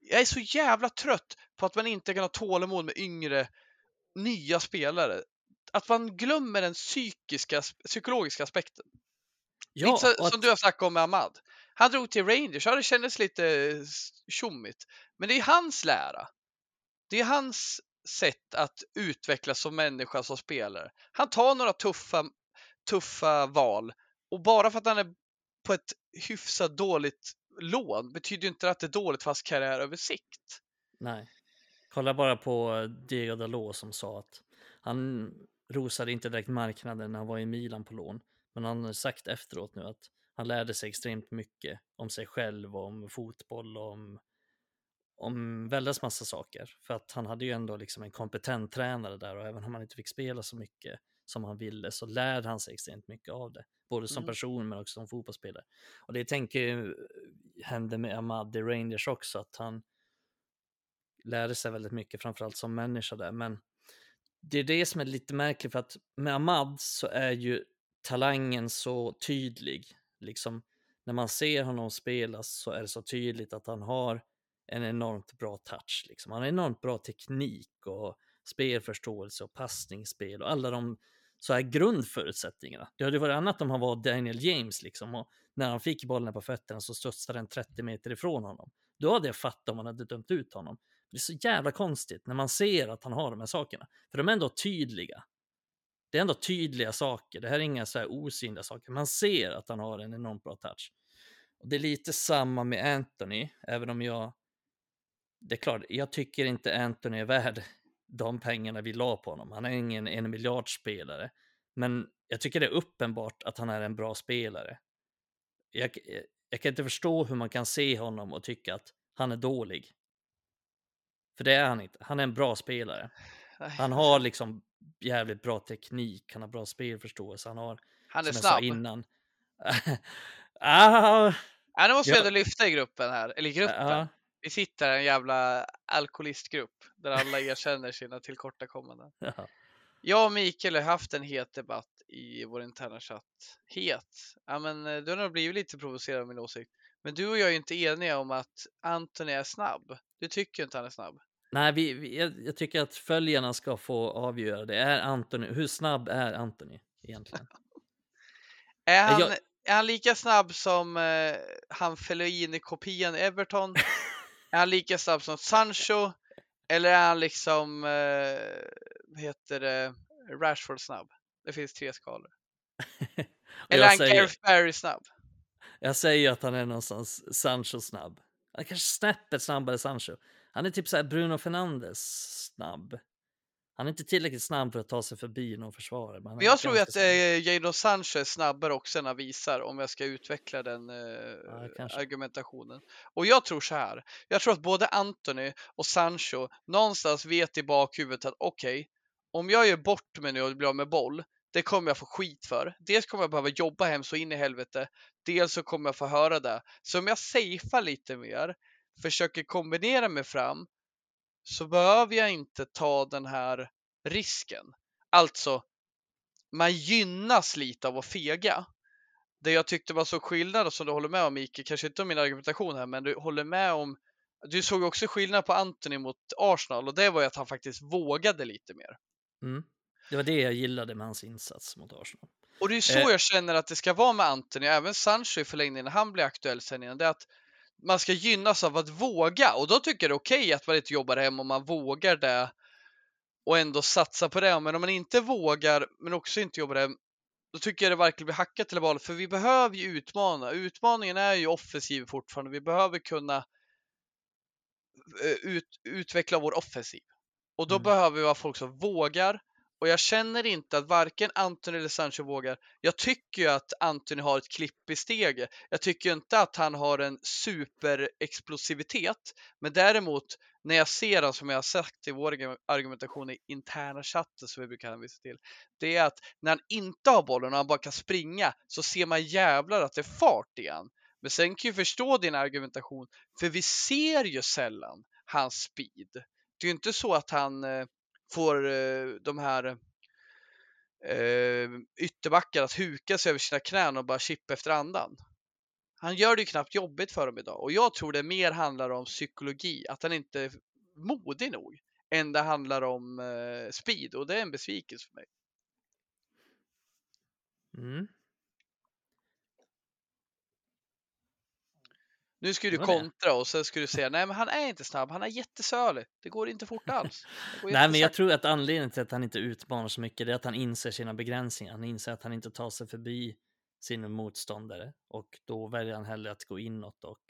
jag är så jävla trött på att man inte kan ha tålamod med yngre, nya spelare. Att man glömmer den psykiska, psykologiska aspekten. Ja, så, att... som du har sagt om med Ahmad. Han drog till Rangers, ja det kändes lite tjommigt. Men det är hans lära. Det är hans sätt att utvecklas som människa, som spelare. Han tar några tuffa, tuffa val och bara för att han är på ett hyfsat dåligt lån betyder inte att det är dåligt för hans karriär över sikt. Nej. Kolla bara på eh, Diego Dalot som sa att han rosade inte direkt marknaden när han var i Milan på lån. Men han har sagt efteråt nu att han lärde sig extremt mycket om sig själv, om fotboll, om om väldigt massa saker. För att han hade ju ändå liksom en kompetent tränare där och även om han inte fick spela så mycket som han ville så lär han sig extremt mycket av det. Både som Mm. person men också som fotbollsspelare. Och det tänker jag hände med Ahmad i Rangers också, att han lärde sig väldigt mycket, framförallt som människa där. Men det är det som är lite märkligt för att med Ahmad så är ju talangen så tydlig. Liksom när man ser honom spela så är det så tydligt att han har en enormt bra touch. Liksom. Han har enormt bra teknik och spelförståelse och passningsspel och alla de så här grundförutsättningarna. Det hade varit annat om han var Daniel James liksom och när han fick bollen på fötterna så studsade den 30 meter ifrån honom. Då hade jag fattat om man hade dömt ut honom. Det är så jävla konstigt när man ser att han har de här sakerna. För de är ändå tydliga. Det är ändå tydliga saker. Det här är inga så här osynliga saker. Man ser att han har en enormt bra touch. Och det är lite samma med Anthony, även om jag... Det är klart, jag tycker inte Anthony är värd de pengarna vi la på honom. Han är ingen en miljardspelare. Men jag tycker det är uppenbart att han är en bra spelare. Jag, jag kan inte förstå hur man kan se honom och tycka att han är dålig. För det är han inte. Han är en bra spelare. Han har liksom jävligt bra teknik, han har bra spelförståelse, han har, Han är som snabb. innan. ah, Ja, nu måste vi ändå lyfta i gruppen här, eller i gruppen. ja, Vi sitter här en jävla alkoholistgrupp där alla erkänner sina tillkortakommanden. ja. Jag och Mikael har haft en het debatt i vår interna chatt. Het? Ja, men eh, du har nog blivit lite provocerad av min åsikt. Men du och jag är ju inte eniga om att Anthony är snabb. Du tycker inte han är snabb. Nej, vi, vi, jag, jag tycker att följarna ska få avgöra det. Är Anthony, hur snabb är Anthony egentligen? Är han, jag- är han lika snabb som eh, han Fellaini-kopian i Everton? är han lika snabb som Sancho? Eller är han liksom, eh, heter det, Rashford snabb? Det finns tre skalor. Eller är han Gareth Barry snabb? jag säger att han är någonstans Sancho snabb. Han kanske snäppet snabbare Sancho. Han är typ så här Bruno Fernandes snabb. Han är inte tillräckligt snabb för att ta sig förbi någon försvarare. Men jag tror att eh, Jadon Sancho är snabbare också än visar om jag ska utveckla den eh, kanske. argumentationen. Och jag tror så här. Jag tror att både Anthony och Sancho någonstans vet i bakhuvudet att okej, om jag gör bort mig nu och blir av med boll, det kommer jag få skit för. Dels kommer jag behöva jobba hem så in i helvete. Dels så kommer jag få höra det. Så om jag safear lite mer, försöker kombinera mig fram, så behöver jag inte ta den här risken. Alltså, man gynnas lite av att fega. Det jag tyckte var så skillnad som du håller med om Mikael, kanske inte om min argumentation här, men du håller med om du såg också skillnad på Anthony mot Arsenal och det var ju att han faktiskt vågade lite mer. Mm. Det var det jag gillade med hans insats mot Arsenal. Och det är så Eh. jag känner att det ska vara med Anthony, även Sancho i förlängningen när han blir aktuell sen igen. Det är att man ska gynnas av att våga och då tycker jag det är okej att man inte jobbar hem om man vågar det och ändå satsa på det. Men om man inte vågar men också inte jobbar hem då tycker jag det verkligen blir hackat till valet för vi behöver ju utmana. Utmaningen är ju offensiv fortfarande. Vi behöver kunna eh, ut, utveckla vår offensiv. Och då Mm. behöver vi ha folk som vågar. Och jag känner inte att varken Anthony eller Sancho vågar. Jag tycker ju att Anthony har ett klipp i steget. Jag tycker inte att han har en superexplosivitet. Men däremot när jag ser han som jag har sagt i vår argumentation i interna chatten som vi brukar hänvisa till. Det är att när han inte har bollen och han bara kan springa så ser man jävlar att det är fart i. Men sen kan jag förstå din argumentation för vi ser ju sällan hans speed. Det är ju inte så att han eh, får eh, de här eh, ytterbackar att huka sig över sina knän och bara chippa efter andan. Han gör det ju knappt jobbigt för dem idag och jag tror det mer handlar om psykologi, att han inte är modig nog än det handlar om eh, speed och det är en besvikelse för mig. Mm. Nu ska du kontra och sen ska du säga nej men han är inte snabb, han är jättesölig. Det går inte fort alls. Nej, men jag tror att anledningen till att han inte utmanar så mycket är att han inser sina begränsningar. Han inser att han inte tar sig förbi sin motståndare och då väljer han hellre att gå inåt och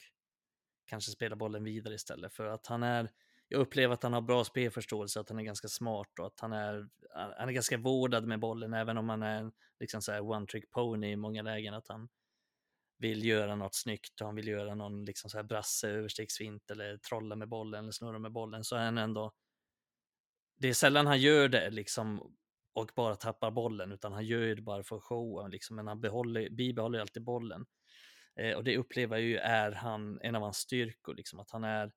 kanske spela bollen vidare istället för att han är. Jag upplever att han har bra spelförståelse, att han är ganska smart och att han är. Han är ganska vårdad med bollen, även om han är liksom så one trick pony i många lägen. Att han vill göra något snyggt och han vill göra någon liksom så här brasse överstegsfint eller trolla med bollen eller snurra med bollen så är han ändå det är sällan han gör det liksom och bara tappar bollen, utan han gör det bara för showen, liksom, men han behåller, bibehåller alltid bollen. Eh, och det upplever jag ju är han, en av hans styrkor, liksom, att han är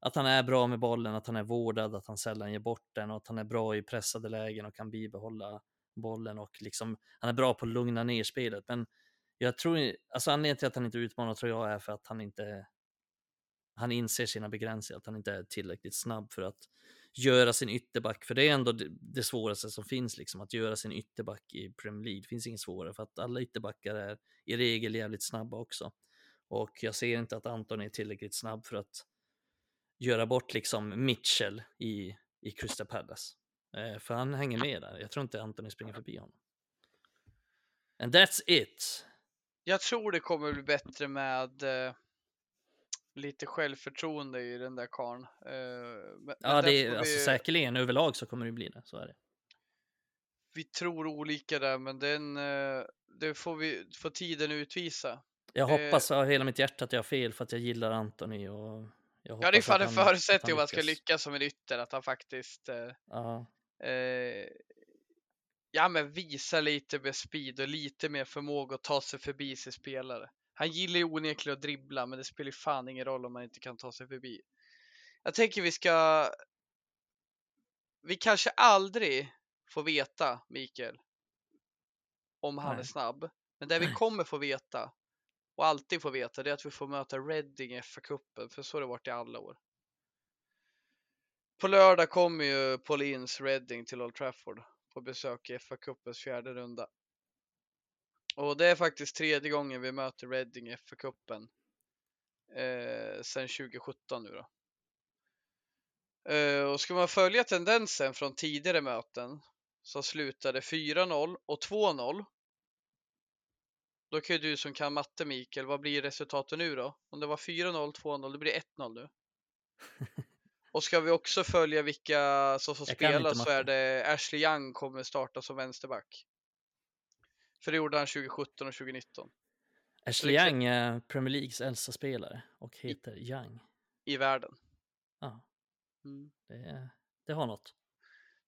att han är bra med bollen, att han är vårdad, att han sällan ger bort den och att han är bra i pressade lägen och kan bibehålla bollen och liksom han är bra på att lugna ner spelet. Men jag tror, alltså anledningen till att han inte utmanar tror jag är för att han inte han inser sina begränsningar, att han inte är tillräckligt snabb för att göra sin ytterback, för det är ändå det, det svåraste som finns, liksom, att göra sin ytterback i Premier League. Det finns inget svårare, för att alla ytterbackar är i regel jävligt snabba också. Och jag ser inte att Anton är tillräckligt snabb för att göra bort liksom Mitchell i, i Crystal Palace. Eh, för han hänger med där. Jag tror inte Anthony springer förbi honom. And that's it. Jag tror det kommer bli bättre med eh, lite självförtroende i den där karln. Eh, ja, det är, vi, alltså, säkerligen överlag så kommer det bli det. Så är det. Vi tror olika där, men den, eh, det får, vi, får tiden utvisa. Jag hoppas av hela mitt hjärta att jag har fel för att jag gillar Anthony och ja, det är fan en förutsättning om man ska lyckas som en ytter, att han faktiskt uh. Ja, men visar lite med speed och lite mer förmåga att ta sig förbi sin spelare. Han gillar ju onekligen att dribbla, men det spelar fan ingen roll om man inte kan ta sig förbi. Jag tänker vi ska. Vi kanske aldrig får veta, Mikael, om han Nej. är snabb. Men det vi kommer få veta och alltid får veta det är att vi får möta Reading i FA-cupen, för så har det varit i alla år. På lördag kommer ju Paulins Reading till Old Trafford på besök i FA-cupens fjärde runda. Och det är faktiskt tredje gången vi möter Reading i FA-cupen eh, sedan 2017 nu då. Eh, och ska man följa tendensen från tidigare möten som slutade 4-0 och 2-0 då kan ju du som kan matte Mikael, vad blir resultatet nu då? Om det var 4-0, 2-0, det blir 1-0 nu. Och ska vi också följa vilka som får spela så är det Ashley Young kommer starta som vänsterback. För det gjorde han 2017 och 2019. Ashley Young är Premier Leagues äldsta spelare och heter I, Young. I världen. Ja, mm. det, det har något.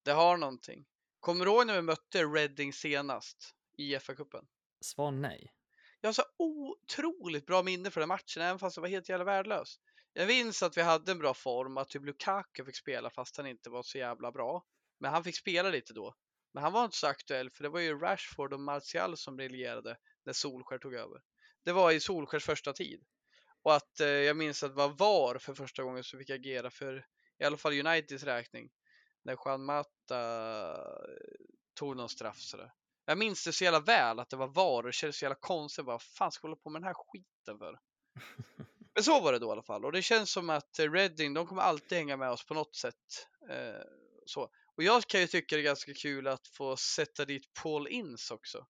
Det har någonting. Kommer du ihåg när vi mötte Reading senast i FA-cupen? Svar nej. Jag har så otroligt bra minne för den matchen, även fast det var helt jävla värdelös. Jag minns att vi hade en bra form, att typ Lukaku fick spela fast han inte var så jävla bra. Men han fick spela lite då. Men han var inte så aktuell för det var ju Rashford och Martial som briljerade när Solskär tog över. Det var i Solskärs första tid. Och att eh, jag minns att det var VAR för första gången som fick agera för i alla fall Uniteds räkning. När Juan Mata eh, tog någon straff sådär. Jag minns det så jävla väl att det var VAR och det kändes så jävla konstigt. Vad fan ska jag hålla på med den här skiten för? Men så var det då i alla fall och det känns som att Reading, de kommer alltid hänga med oss på något sätt. Eh, så. Och jag kan ju tycka det är ganska kul att få sätta dit Paul Ince också.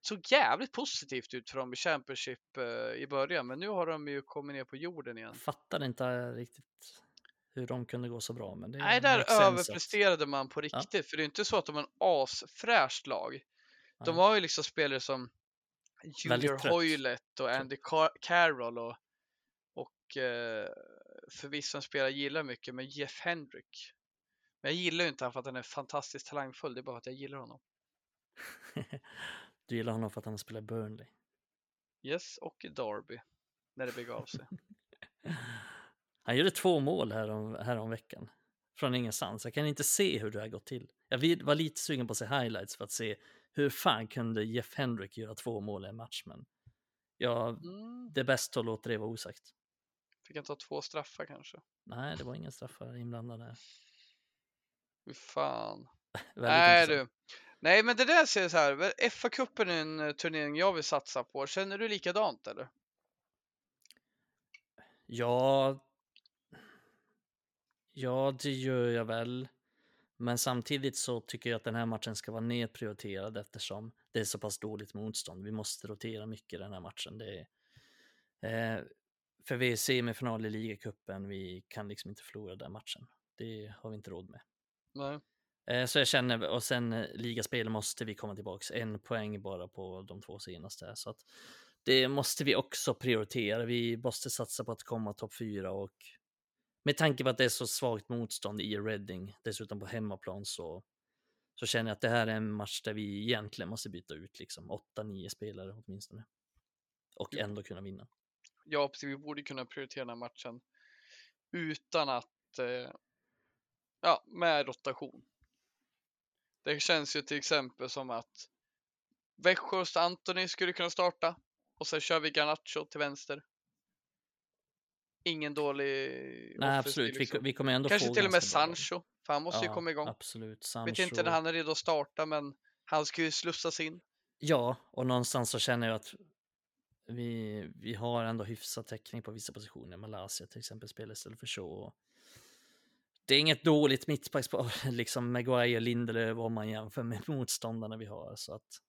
Såg jävligt positivt ut för dem i Championship eh, i början, men nu har de ju kommit ner på jorden igen. Fattade inte riktigt hur de kunde gå så bra. Men det Nej, där överpresterade man på riktigt, ja. för det är inte så att de har en asfräscht lag. De har ju liksom spelare som Junior Hoylet och Andy Car Carroll och, eh, förvisso en spelare gillar mycket, men Jeff Hendrick. Men jag gillar ju inte honom för att han är fantastiskt talangfull, det är bara att jag gillar honom. du gillar honom för att han spelar Burnley? Yes, och Derby, när det begav sig. han gjorde två mål här om, här om veckan från ingenstans. Jag kan inte se hur det har gått till. Jag var lite sugen på att se highlights för att se hur fan kunde Jeff Hendrick göra två mål i en match? Men ja, mm. det är bäst att låta det vara osagt. Fick han ta två straffar kanske? Nej, det var inga straffar inblandade. Fy fan. Nej du. Nej, men det där ser så här. FA-cupen är en eh, turnering jag vill satsa på. Känner du likadant eller? Ja. Ja, det gör jag väl. Men samtidigt så tycker jag att den här matchen ska vara nedprioriterad eftersom det är så pass dåligt motstånd. Vi måste rotera mycket den här matchen. Det är, eh, för vi är semifinal i ligacupen, vi kan liksom inte förlora den matchen. Det har vi inte råd med. Nej. Eh, så jag känner, och sen eh, ligaspel måste vi komma tillbaks, en poäng bara på de två senaste. Så att det måste vi också prioritera. Vi måste satsa på att komma topp fyra och med tanke på att det är så svagt motstånd i Reading, dessutom på hemmaplan, så, så känner jag att det här är en match där vi egentligen måste byta ut liksom 8-9 spelare åtminstone. Och ändå kunna vinna. Ja, precis. Vi borde kunna prioritera den här matchen utan att, eh, ja, med rotation. Det känns ju till exempel som att Weghorst Antoni skulle kunna starta och sen kör vi Garnacho till vänster. Ingen dålig Nej, absolut. Liksom. Vi, vi kommer ändå Kanske få till och med ganska bra. Sancho, för han måste ju Ja, komma igång. Absolut. Sancho. Vet inte när han är redo att starta, men han ska ju slussas in. Ja, och någonstans så känner jag att vi, vi har ändå hyfsad täckning på vissa positioner. Malaysia till exempel spelar istället för så. Det är inget dåligt mittbackspar, liksom Maguire, Lindelöf om man jämför med motståndarna vi har. Så att,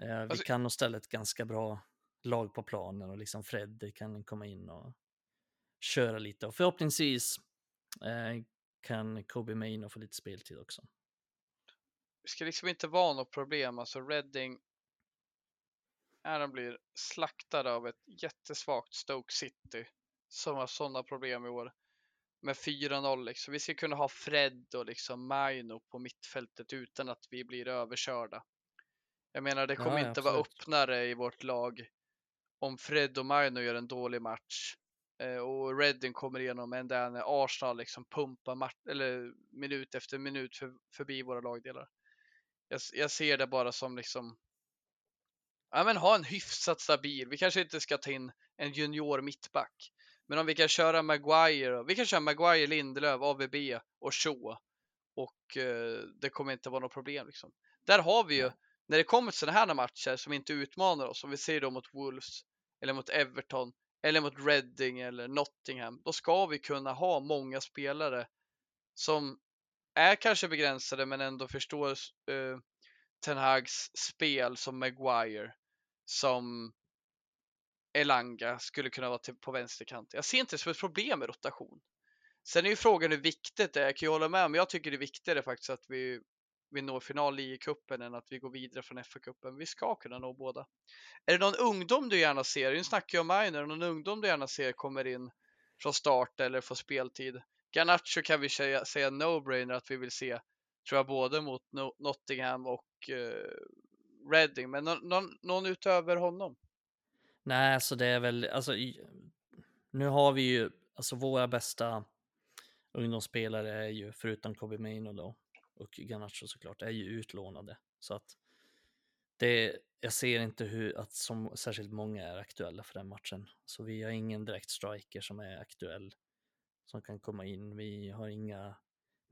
eh, vi Alltså- kan nog ställa ett ganska bra lag på planen och liksom Fred kan komma in och köra lite. Och förhoppningsvis eh, kan Kobe Maino få lite speltid också. Det ska liksom inte vara något problem. Alltså Reading, när de blir slaktade av ett jättesvagt Stoke City som har sådana problem i år med 4-0 liksom. Vi ska kunna ha Fred och liksom Maino på mittfältet utan att vi blir överkörda. Jag menar, det kommer Ja, inte vara absolut. öppnare i vårt lag om Fred och Maino gör en dålig match eh, och Reading kommer igenom än där när Arsenal liksom pumpar match, eller minut efter minut för, förbi våra lagdelar. Jag, jag ser det bara som liksom Ja men ha en hyfsat stabil. Vi kanske inte ska ta in en junior mittback. Men om vi kan köra Maguire, vi kan köra Maguire, Lindelöf, AVB och Shaw. Och eh, det kommer inte vara något problem liksom. Där har vi ju, när det kommer till sådana här matcher som inte utmanar oss, om vi ser då mot Wolves, eller mot Everton, eller mot Reading eller Nottingham, då ska vi kunna ha många spelare som är kanske begränsade men ändå förstår eh, Ten Hags spel som Maguire, som Elanga skulle kunna vara till, på vänsterkant. Jag ser inte det som ett problem med rotation. Sen är ju frågan hur viktigt det är. Jag kan ju hålla med, men jag tycker det är viktigare faktiskt att vi, vi når final i kuppen än att vi går vidare från FA-cupen. Vi ska kunna nå båda. Är det någon ungdom du gärna ser? Nu snackar jag om minor. Är det någon ungdom du gärna ser kommer in från start eller får speltid? Garnacho kan vi säga, säga no-brainer att vi vill se, tror jag, både mot Nottingham och eh, Reading. Men någon, någon, någon utöver honom? Nej, så det är väl, alltså, nu har vi ju, alltså våra bästa ungdomsspelare är ju, förutom Kobe Maino då, och Garnacho såklart, är ju utlånade. Så att det, jag ser inte hur, att som särskilt många är aktuella för den matchen. Så vi har ingen direkt striker som är aktuell, som kan komma in. Vi har inga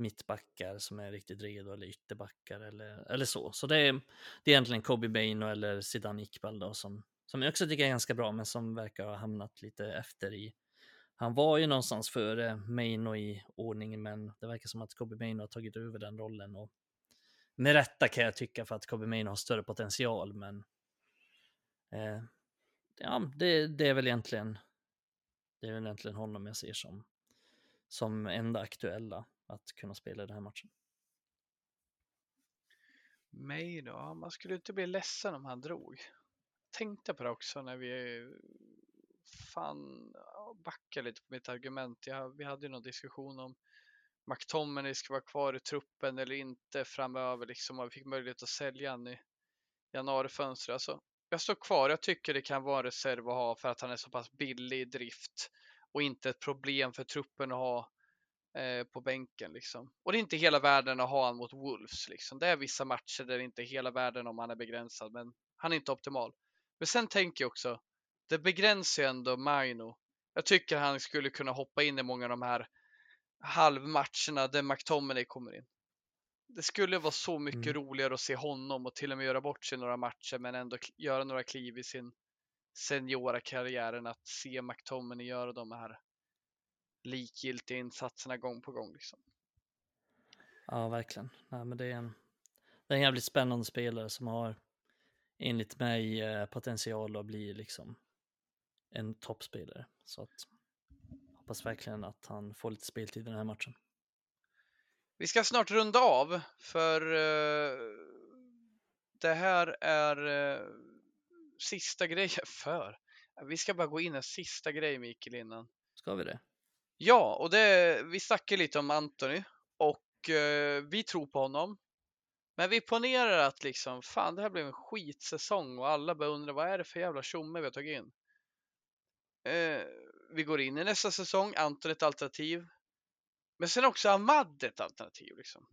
mittbackar som är riktigt redo eller ytterbackar eller, eller så. Så det är, det är egentligen Kobe Baino eller Zidane Iqbal då som, som jag också tycker är ganska bra men som verkar ha hamnat lite efter i. Han var ju någonstans före Maino i ordningen men det verkar som att Kobe Maino har tagit över den rollen och med rätta kan jag tycka för att Kobe Maino har större potential men eh, ja, det, det är väl egentligen det är väl egentligen honom jag ser som som enda aktuella att kunna spela den här matchen. Mig då? Man skulle inte bli ledsen om han drog. Tänkte på det också när vi fan backade lite på mitt argument. Jag, vi hade ju någon diskussion om McTominay ska vara kvar i truppen eller inte framöver liksom och vi fick möjlighet att sälja han i januarifönstret. Alltså, jag står kvar. Jag tycker det kan vara en reserv att ha för att han är så pass billig i drift och inte ett problem för truppen att ha eh, på bänken liksom. Och det är inte hela världen att ha han mot Wolves liksom. Det är vissa matcher där det inte är hela världen om han är begränsad, men han är inte optimal. Men sen tänker jag också, det begränsar ju ändå Maino. Jag tycker han skulle kunna hoppa in i många av de här halvmatcherna där McTominay kommer in. Det skulle vara så mycket Mm. roligare att se honom och till och med göra bort sig några matcher men ändå göra några kliv i sin seniora karriär än att se McTominay göra de här likgiltiga insatserna gång på gång. Liksom. Ja, verkligen. Nej, men det, är en, det är en jävligt spännande spelare som har enligt mig eh, potential att bli liksom en toppspelare. Så att hoppas verkligen att han får lite speltid i den här matchen. Vi ska snart runda av för eh, det här är eh, sista grejen för. Vi ska bara gå in en sista grej Mikael innan. Ska vi det? Ja, och det, vi snackade lite om Anthony och eh, vi tror på honom. Men vi ponerar att liksom, fan det här blev en skitsäsong och alla börjar undra vad är det för jävla tjomme vi har tagit in. Eh, vi går in i nästa säsong, Anton ett alternativ. Men sen också Ahmad ett alternativ. Liksom.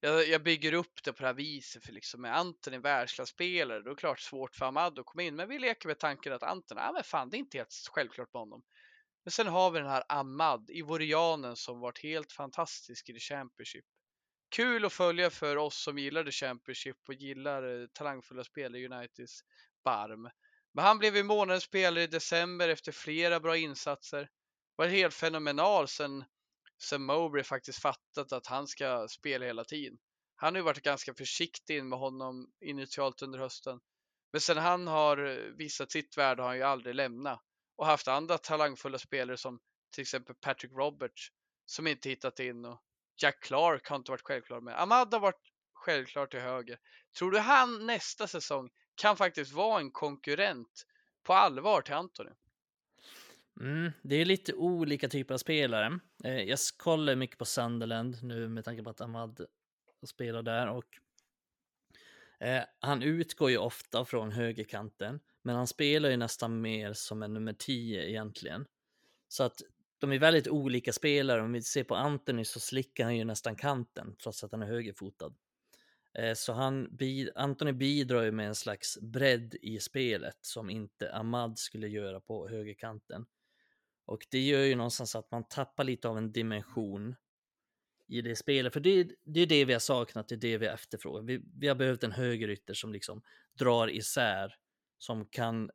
Jag, jag, bygger upp det på det här viset för liksom med Anton en världsklasspelare, då är det klart svårt för Ahmad att komma in. Men vi leker med tanken att Anton, ja men fan det är inte helt självklart med honom. Men sen har vi den här Ahmad, ivorianen som varit helt fantastisk i The Championship. Kul att följa för oss som gillar The Championship och gillar eh, talangfulla spelare i Uniteds barm. Men han blev ju månadens spelare i december efter flera bra insatser. Var helt fenomenal sen, sen Mowbray faktiskt fattat att han ska spela hela tiden. Han har ju varit ganska försiktig med honom initialt under hösten. Men sen han har eh, visat sitt värde har han ju aldrig lämnat och haft andra talangfulla spelare som till exempel Patrick Roberts som inte hittat in och Jack Clark har inte varit självklar med. Ahmad har varit självklar till höger. Tror du han nästa säsong kan faktiskt vara en konkurrent på allvar till Anthony? Mm, det är lite olika typer av spelare. Eh, jag kollar mycket på Sunderland nu med tanke på att Ahmad spelar där och eh, han utgår ju ofta från högerkanten, men han spelar ju nästan mer som en nummer 10 egentligen. Så att de är väldigt olika spelare. Om vi ser på Anthony så slickar han ju nästan kanten trots att han är högerfotad. Eh, så han, Anthony bidrar ju med en slags bredd i spelet som inte Ahmad skulle göra på högerkanten. Och det gör ju någonstans att man tappar lite av en dimension i det spelet. För det, det är det vi har saknat, det är det vi har efterfrågat. Vi, vi har behövt en högerytter som liksom drar isär, som kan,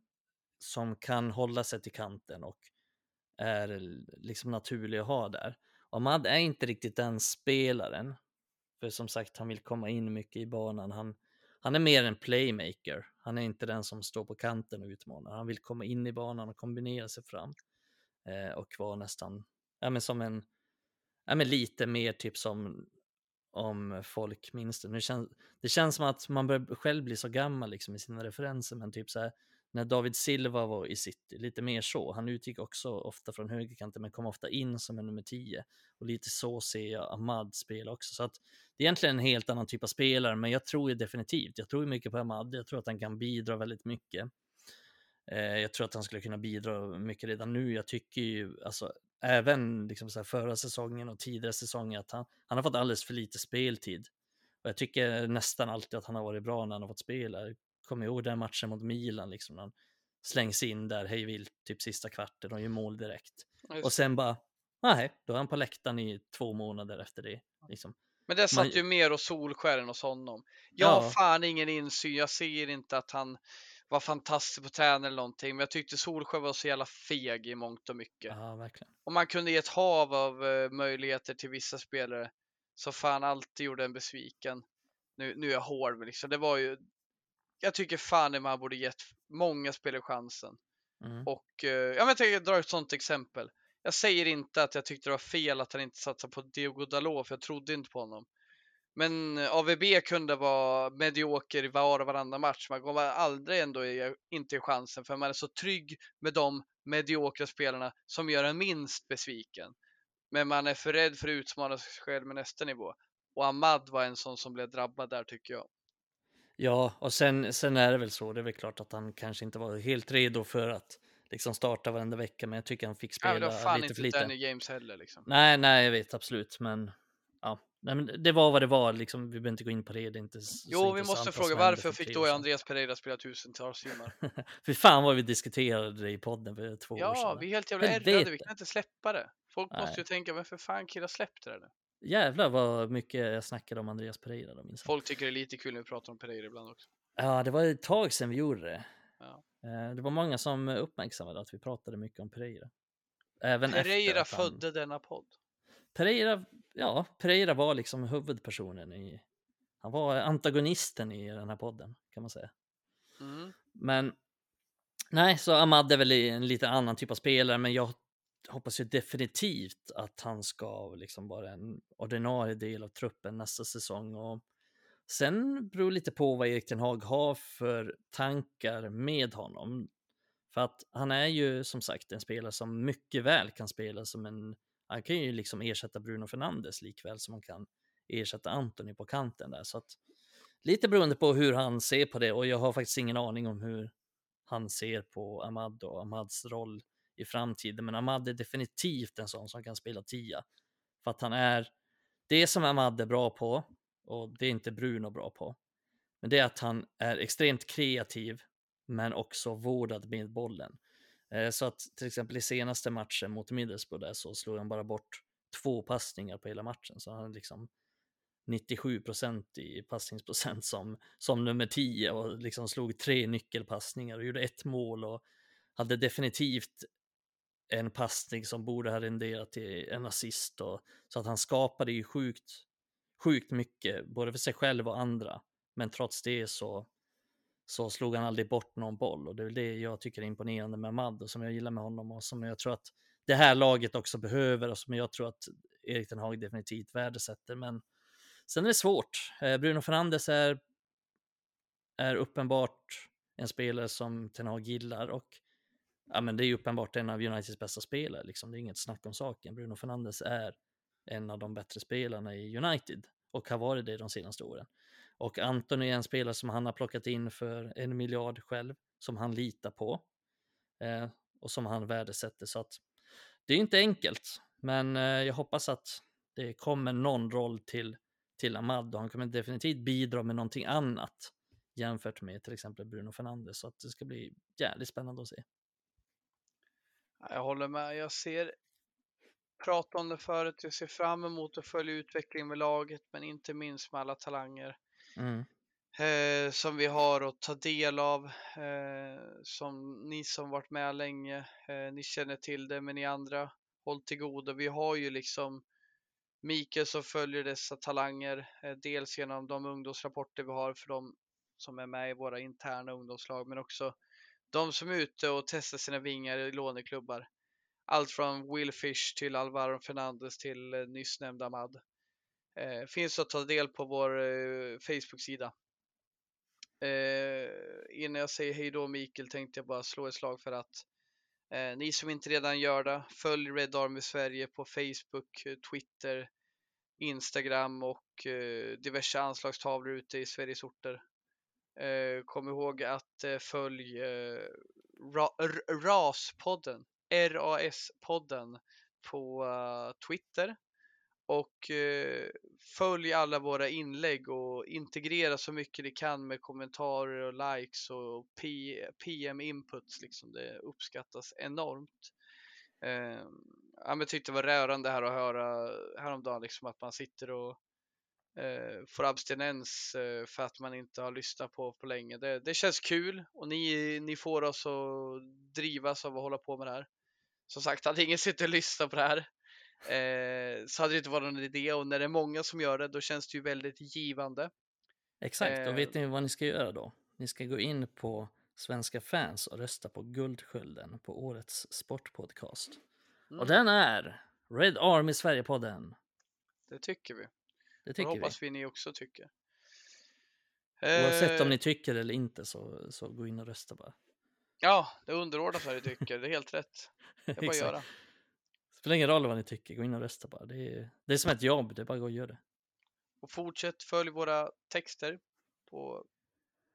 som kan hålla sig till kanten och är liksom naturlig att ha där. Ahmad är inte riktigt den spelaren. För som sagt, han vill komma in mycket i banan. Han, han är mer en playmaker. Han är inte den som står på kanten och utmanar. Han vill komma in i banan och kombinera sig fram. Eh, och vara nästan, ja men som en, ja men lite mer typ som om folk minns det. Nu känns, det känns som att man börjar själv bli så gammal liksom i sina referenser, men typ så här när David Silva var i City, lite mer så. Han utgick också ofta från högerkanten, men kom ofta in som en nummer 10. Och lite så ser jag Ahmad spela också. Så att det är egentligen en helt annan typ av spelare, men jag tror ju definitivt, jag tror mycket på Ahmad. Jag tror att han kan bidra väldigt mycket. Eh, jag tror att han skulle kunna bidra mycket redan nu. Jag tycker ju, alltså, även liksom så här förra säsongen och tidigare säsonger, att han, han har fått alldeles för lite speltid. Och jag tycker nästan alltid att han har varit bra när han har fått spela kommer ihåg den matchen mot Milan, liksom, han slängs in där hej vilt, typ sista kvarten och gör mål direkt. Just. Och sen bara, nej, då är han på läktaren i två månader efter det. Liksom. Men det satt Man... ju mer och Solskär hos honom. Jag har fan ingen insyn, jag ser inte att han var fantastisk på träning eller någonting, men jag tyckte Solskär var så jävla feg i mångt och mycket. Ja. Och man kunde ge ett hav av uh, möjligheter till vissa spelare så fan alltid gjorde en besviken. Nu, nu är jag hård, men liksom, det var ju jag tycker fan man borde gett många spelare chansen. Mm. Och eh, ja, men jag tänker dra ett sånt exempel. Jag säger inte att jag tyckte det var fel att han inte satsade på Diogo Dalot, för jag trodde inte på honom. Men eh, AVB kunde vara medioker i var och varannan match. Man kommer aldrig ändå inte i chansen för man är så trygg med de mediokra spelarna som gör en minst besviken. Men man är för rädd för att utmana sig själv med nästa nivå. Och Ahmad var en sån som blev drabbad där tycker jag. Ja, och sen, sen är det väl så. Det är väl klart att han kanske inte var helt redo för att liksom starta varenda vecka, men jag tycker han fick spela ja, det var fan lite för lite. Danny James heller liksom. Nej, nej, jag vet absolut, men ja, nej, men det var vad det var. Liksom, vi behöver inte gå in på det. det är inte jo, vi måste fråga varför fick då Andreas Pereira spela tusentals timmar? för fan vad vi diskuterade det i podden för två ja, år sedan. Ja, vi är helt jävla ärrade. Vi kan inte släppa det. Folk nej. måste ju tänka, varför fan killar släppte det? Jävlar vad mycket jag snackade om Andreas Pereira. Då, minns Folk tycker det är lite kul när vi pratar om Pereira ibland också. Ja, det var ett tag sedan vi gjorde det. Ja. Eh, det var många som uppmärksammade att vi pratade mycket om Pereira. Även Pereira han... födde denna podd. Pereira, ja, Pereira var liksom huvudpersonen i, han var antagonisten i den här podden kan man säga. Mm. Men nej, så Ahmad är väl en lite annan typ av spelare, men jag hoppas ju definitivt att han ska liksom vara en ordinarie del av truppen nästa säsong och Sen beror lite på vad Erik Ten Hag har för tankar med honom. För att han är ju som sagt en spelare som mycket väl kan spela som en han kan ju liksom ersätta Bruno Fernandes likväl som han kan ersätta Anthony på kanten där. Så att, lite beroende på hur han ser på det och jag har faktiskt ingen aning om hur han ser på Ahmad och Ahmads roll i framtiden. Men Ahmad är definitivt en sån som kan spela tia. För att han är det som Ahmad är bra på och det är inte Bruno bra på. Men det är att han är extremt kreativ men också vårdad med bollen. Eh, så att till exempel i senaste matchen mot Middlesbrough där så slog han bara bort två passningar på hela matchen. Så han hade liksom 97 procent i passningsprocent som, som nummer 10 och liksom slog tre nyckelpassningar och gjorde ett mål och hade definitivt en passning som borde ha renderat till en assist och så att han skapade ju sjukt, sjukt mycket både för sig själv och andra. Men trots det så, så slog han aldrig bort någon boll och det är det jag tycker är imponerande med Mad och som jag gillar med honom och som jag tror att det här laget också behöver och som jag tror att Erik Den Hag definitivt värdesätter. Men sen är det svårt. Eh, Bruno Fernandes är, är uppenbart en spelare som Ten Hag gillar och ja, men det är uppenbart en av Uniteds bästa spelare. Liksom. Det är inget snack om saken. Bruno Fernandes är en av de bättre spelarna i United och har varit det de senaste åren. Och Anton är en spelare som han har plockat in för en miljard själv, som han litar på eh, och som han värdesätter. Så att det är inte enkelt, men eh, jag hoppas att det kommer någon roll till, till Ahmad och han kommer definitivt bidra med någonting annat jämfört med till exempel Bruno Fernandes. Så att det ska bli jävligt spännande att se. Jag håller med. Jag ser pratar om det förut. Jag ser fram emot att följa utvecklingen med laget, men inte minst med alla talanger Mm. eh, som vi har att ta del av. Eh, som ni som varit med länge, eh, ni känner till det, men ni andra håll till godo. Vi har ju liksom Mikael som följer dessa talanger, eh, dels genom de ungdomsrapporter vi har för de som är med i våra interna ungdomslag, men också de som är ute och testar sina vingar i låneklubbar. Allt från Will Fish till Alvaro Fernandez till eh, nyss nämnda Mad. Eh, finns att ta del på vår eh, Facebook-sida. Eh, innan jag säger hej då Mikael tänkte jag bara slå ett slag för att eh, ni som inte redan gör det, följ Red Army Sverige på Facebook, eh, Twitter, Instagram och eh, diverse anslagstavlor ute i Sveriges orter. Eh, kom ihåg att eh, följ eh, RAS-podden, RAS-podden på uh, Twitter och eh, följ alla våra inlägg och integrera så mycket ni kan med kommentarer och likes och P PM inputs. Liksom. Det uppskattas enormt. Ehm, jag tyckte det var rörande här att höra häromdagen liksom, att man sitter och eh, får abstinens eh, för att man inte har lyssnat på på länge. Det, det känns kul och ni, ni får oss att drivas av att hålla på med det här. Som sagt, hade ingen suttit och lyssnat på det här eh, så hade det inte varit någon idé och när det är många som gör det då känns det ju väldigt givande. Exakt, och vet ni vad ni ska göra då? Ni ska gå in på Svenska fans och rösta på Guldskölden på årets sportpodcast. Mm. Och den är Red Army Sverige-podden. Det tycker vi. Det tycker hoppas vi. ni också tycker. Oavsett om Eh, ni tycker eller inte så, så gå in och rösta bara. Ja, det underordnas vad ni tycker. Det är helt rätt. Det är bara att göra. Spelar ingen roll vad ni tycker, gå in och rösta bara. Det är, det är som ett jobb, det är bara att gå och göra det. Och fortsätt följ våra texter på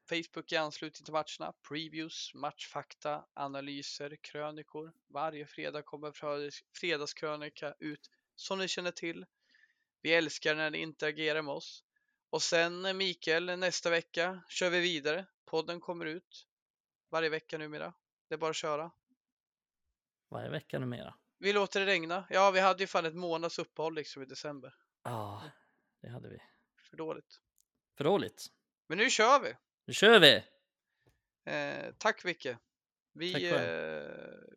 Facebook i anslutning till matcherna. Previews, matchfakta, analyser, krönikor. Varje fredag kommer fredags- fredagskrönika ut som ni känner till. Vi älskar när ni interagerar med oss. Och sen Mikael, nästa vecka kör vi vidare. Podden kommer ut varje vecka numera. Det är bara att köra. Varje vecka numera. Vi låter det regna. Ja, vi hade ju fan ett månads uppehåll liksom i december. Ja, det hade vi. För dåligt. För dåligt. Men nu kör vi! Nu kör vi! Eh, tack Vicke. Tack Vi, själv. eh,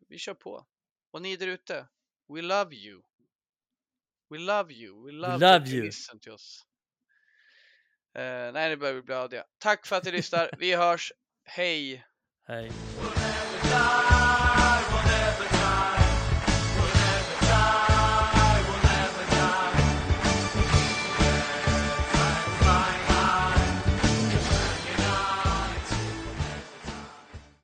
vi kör på. Och ni där ute, we love you. We love you. We love, love that you you. listen to us. Eh, nej, nu börjar vi bli blödiga. Tack för att ni lyssnar. Vi hörs. Hej! Hej.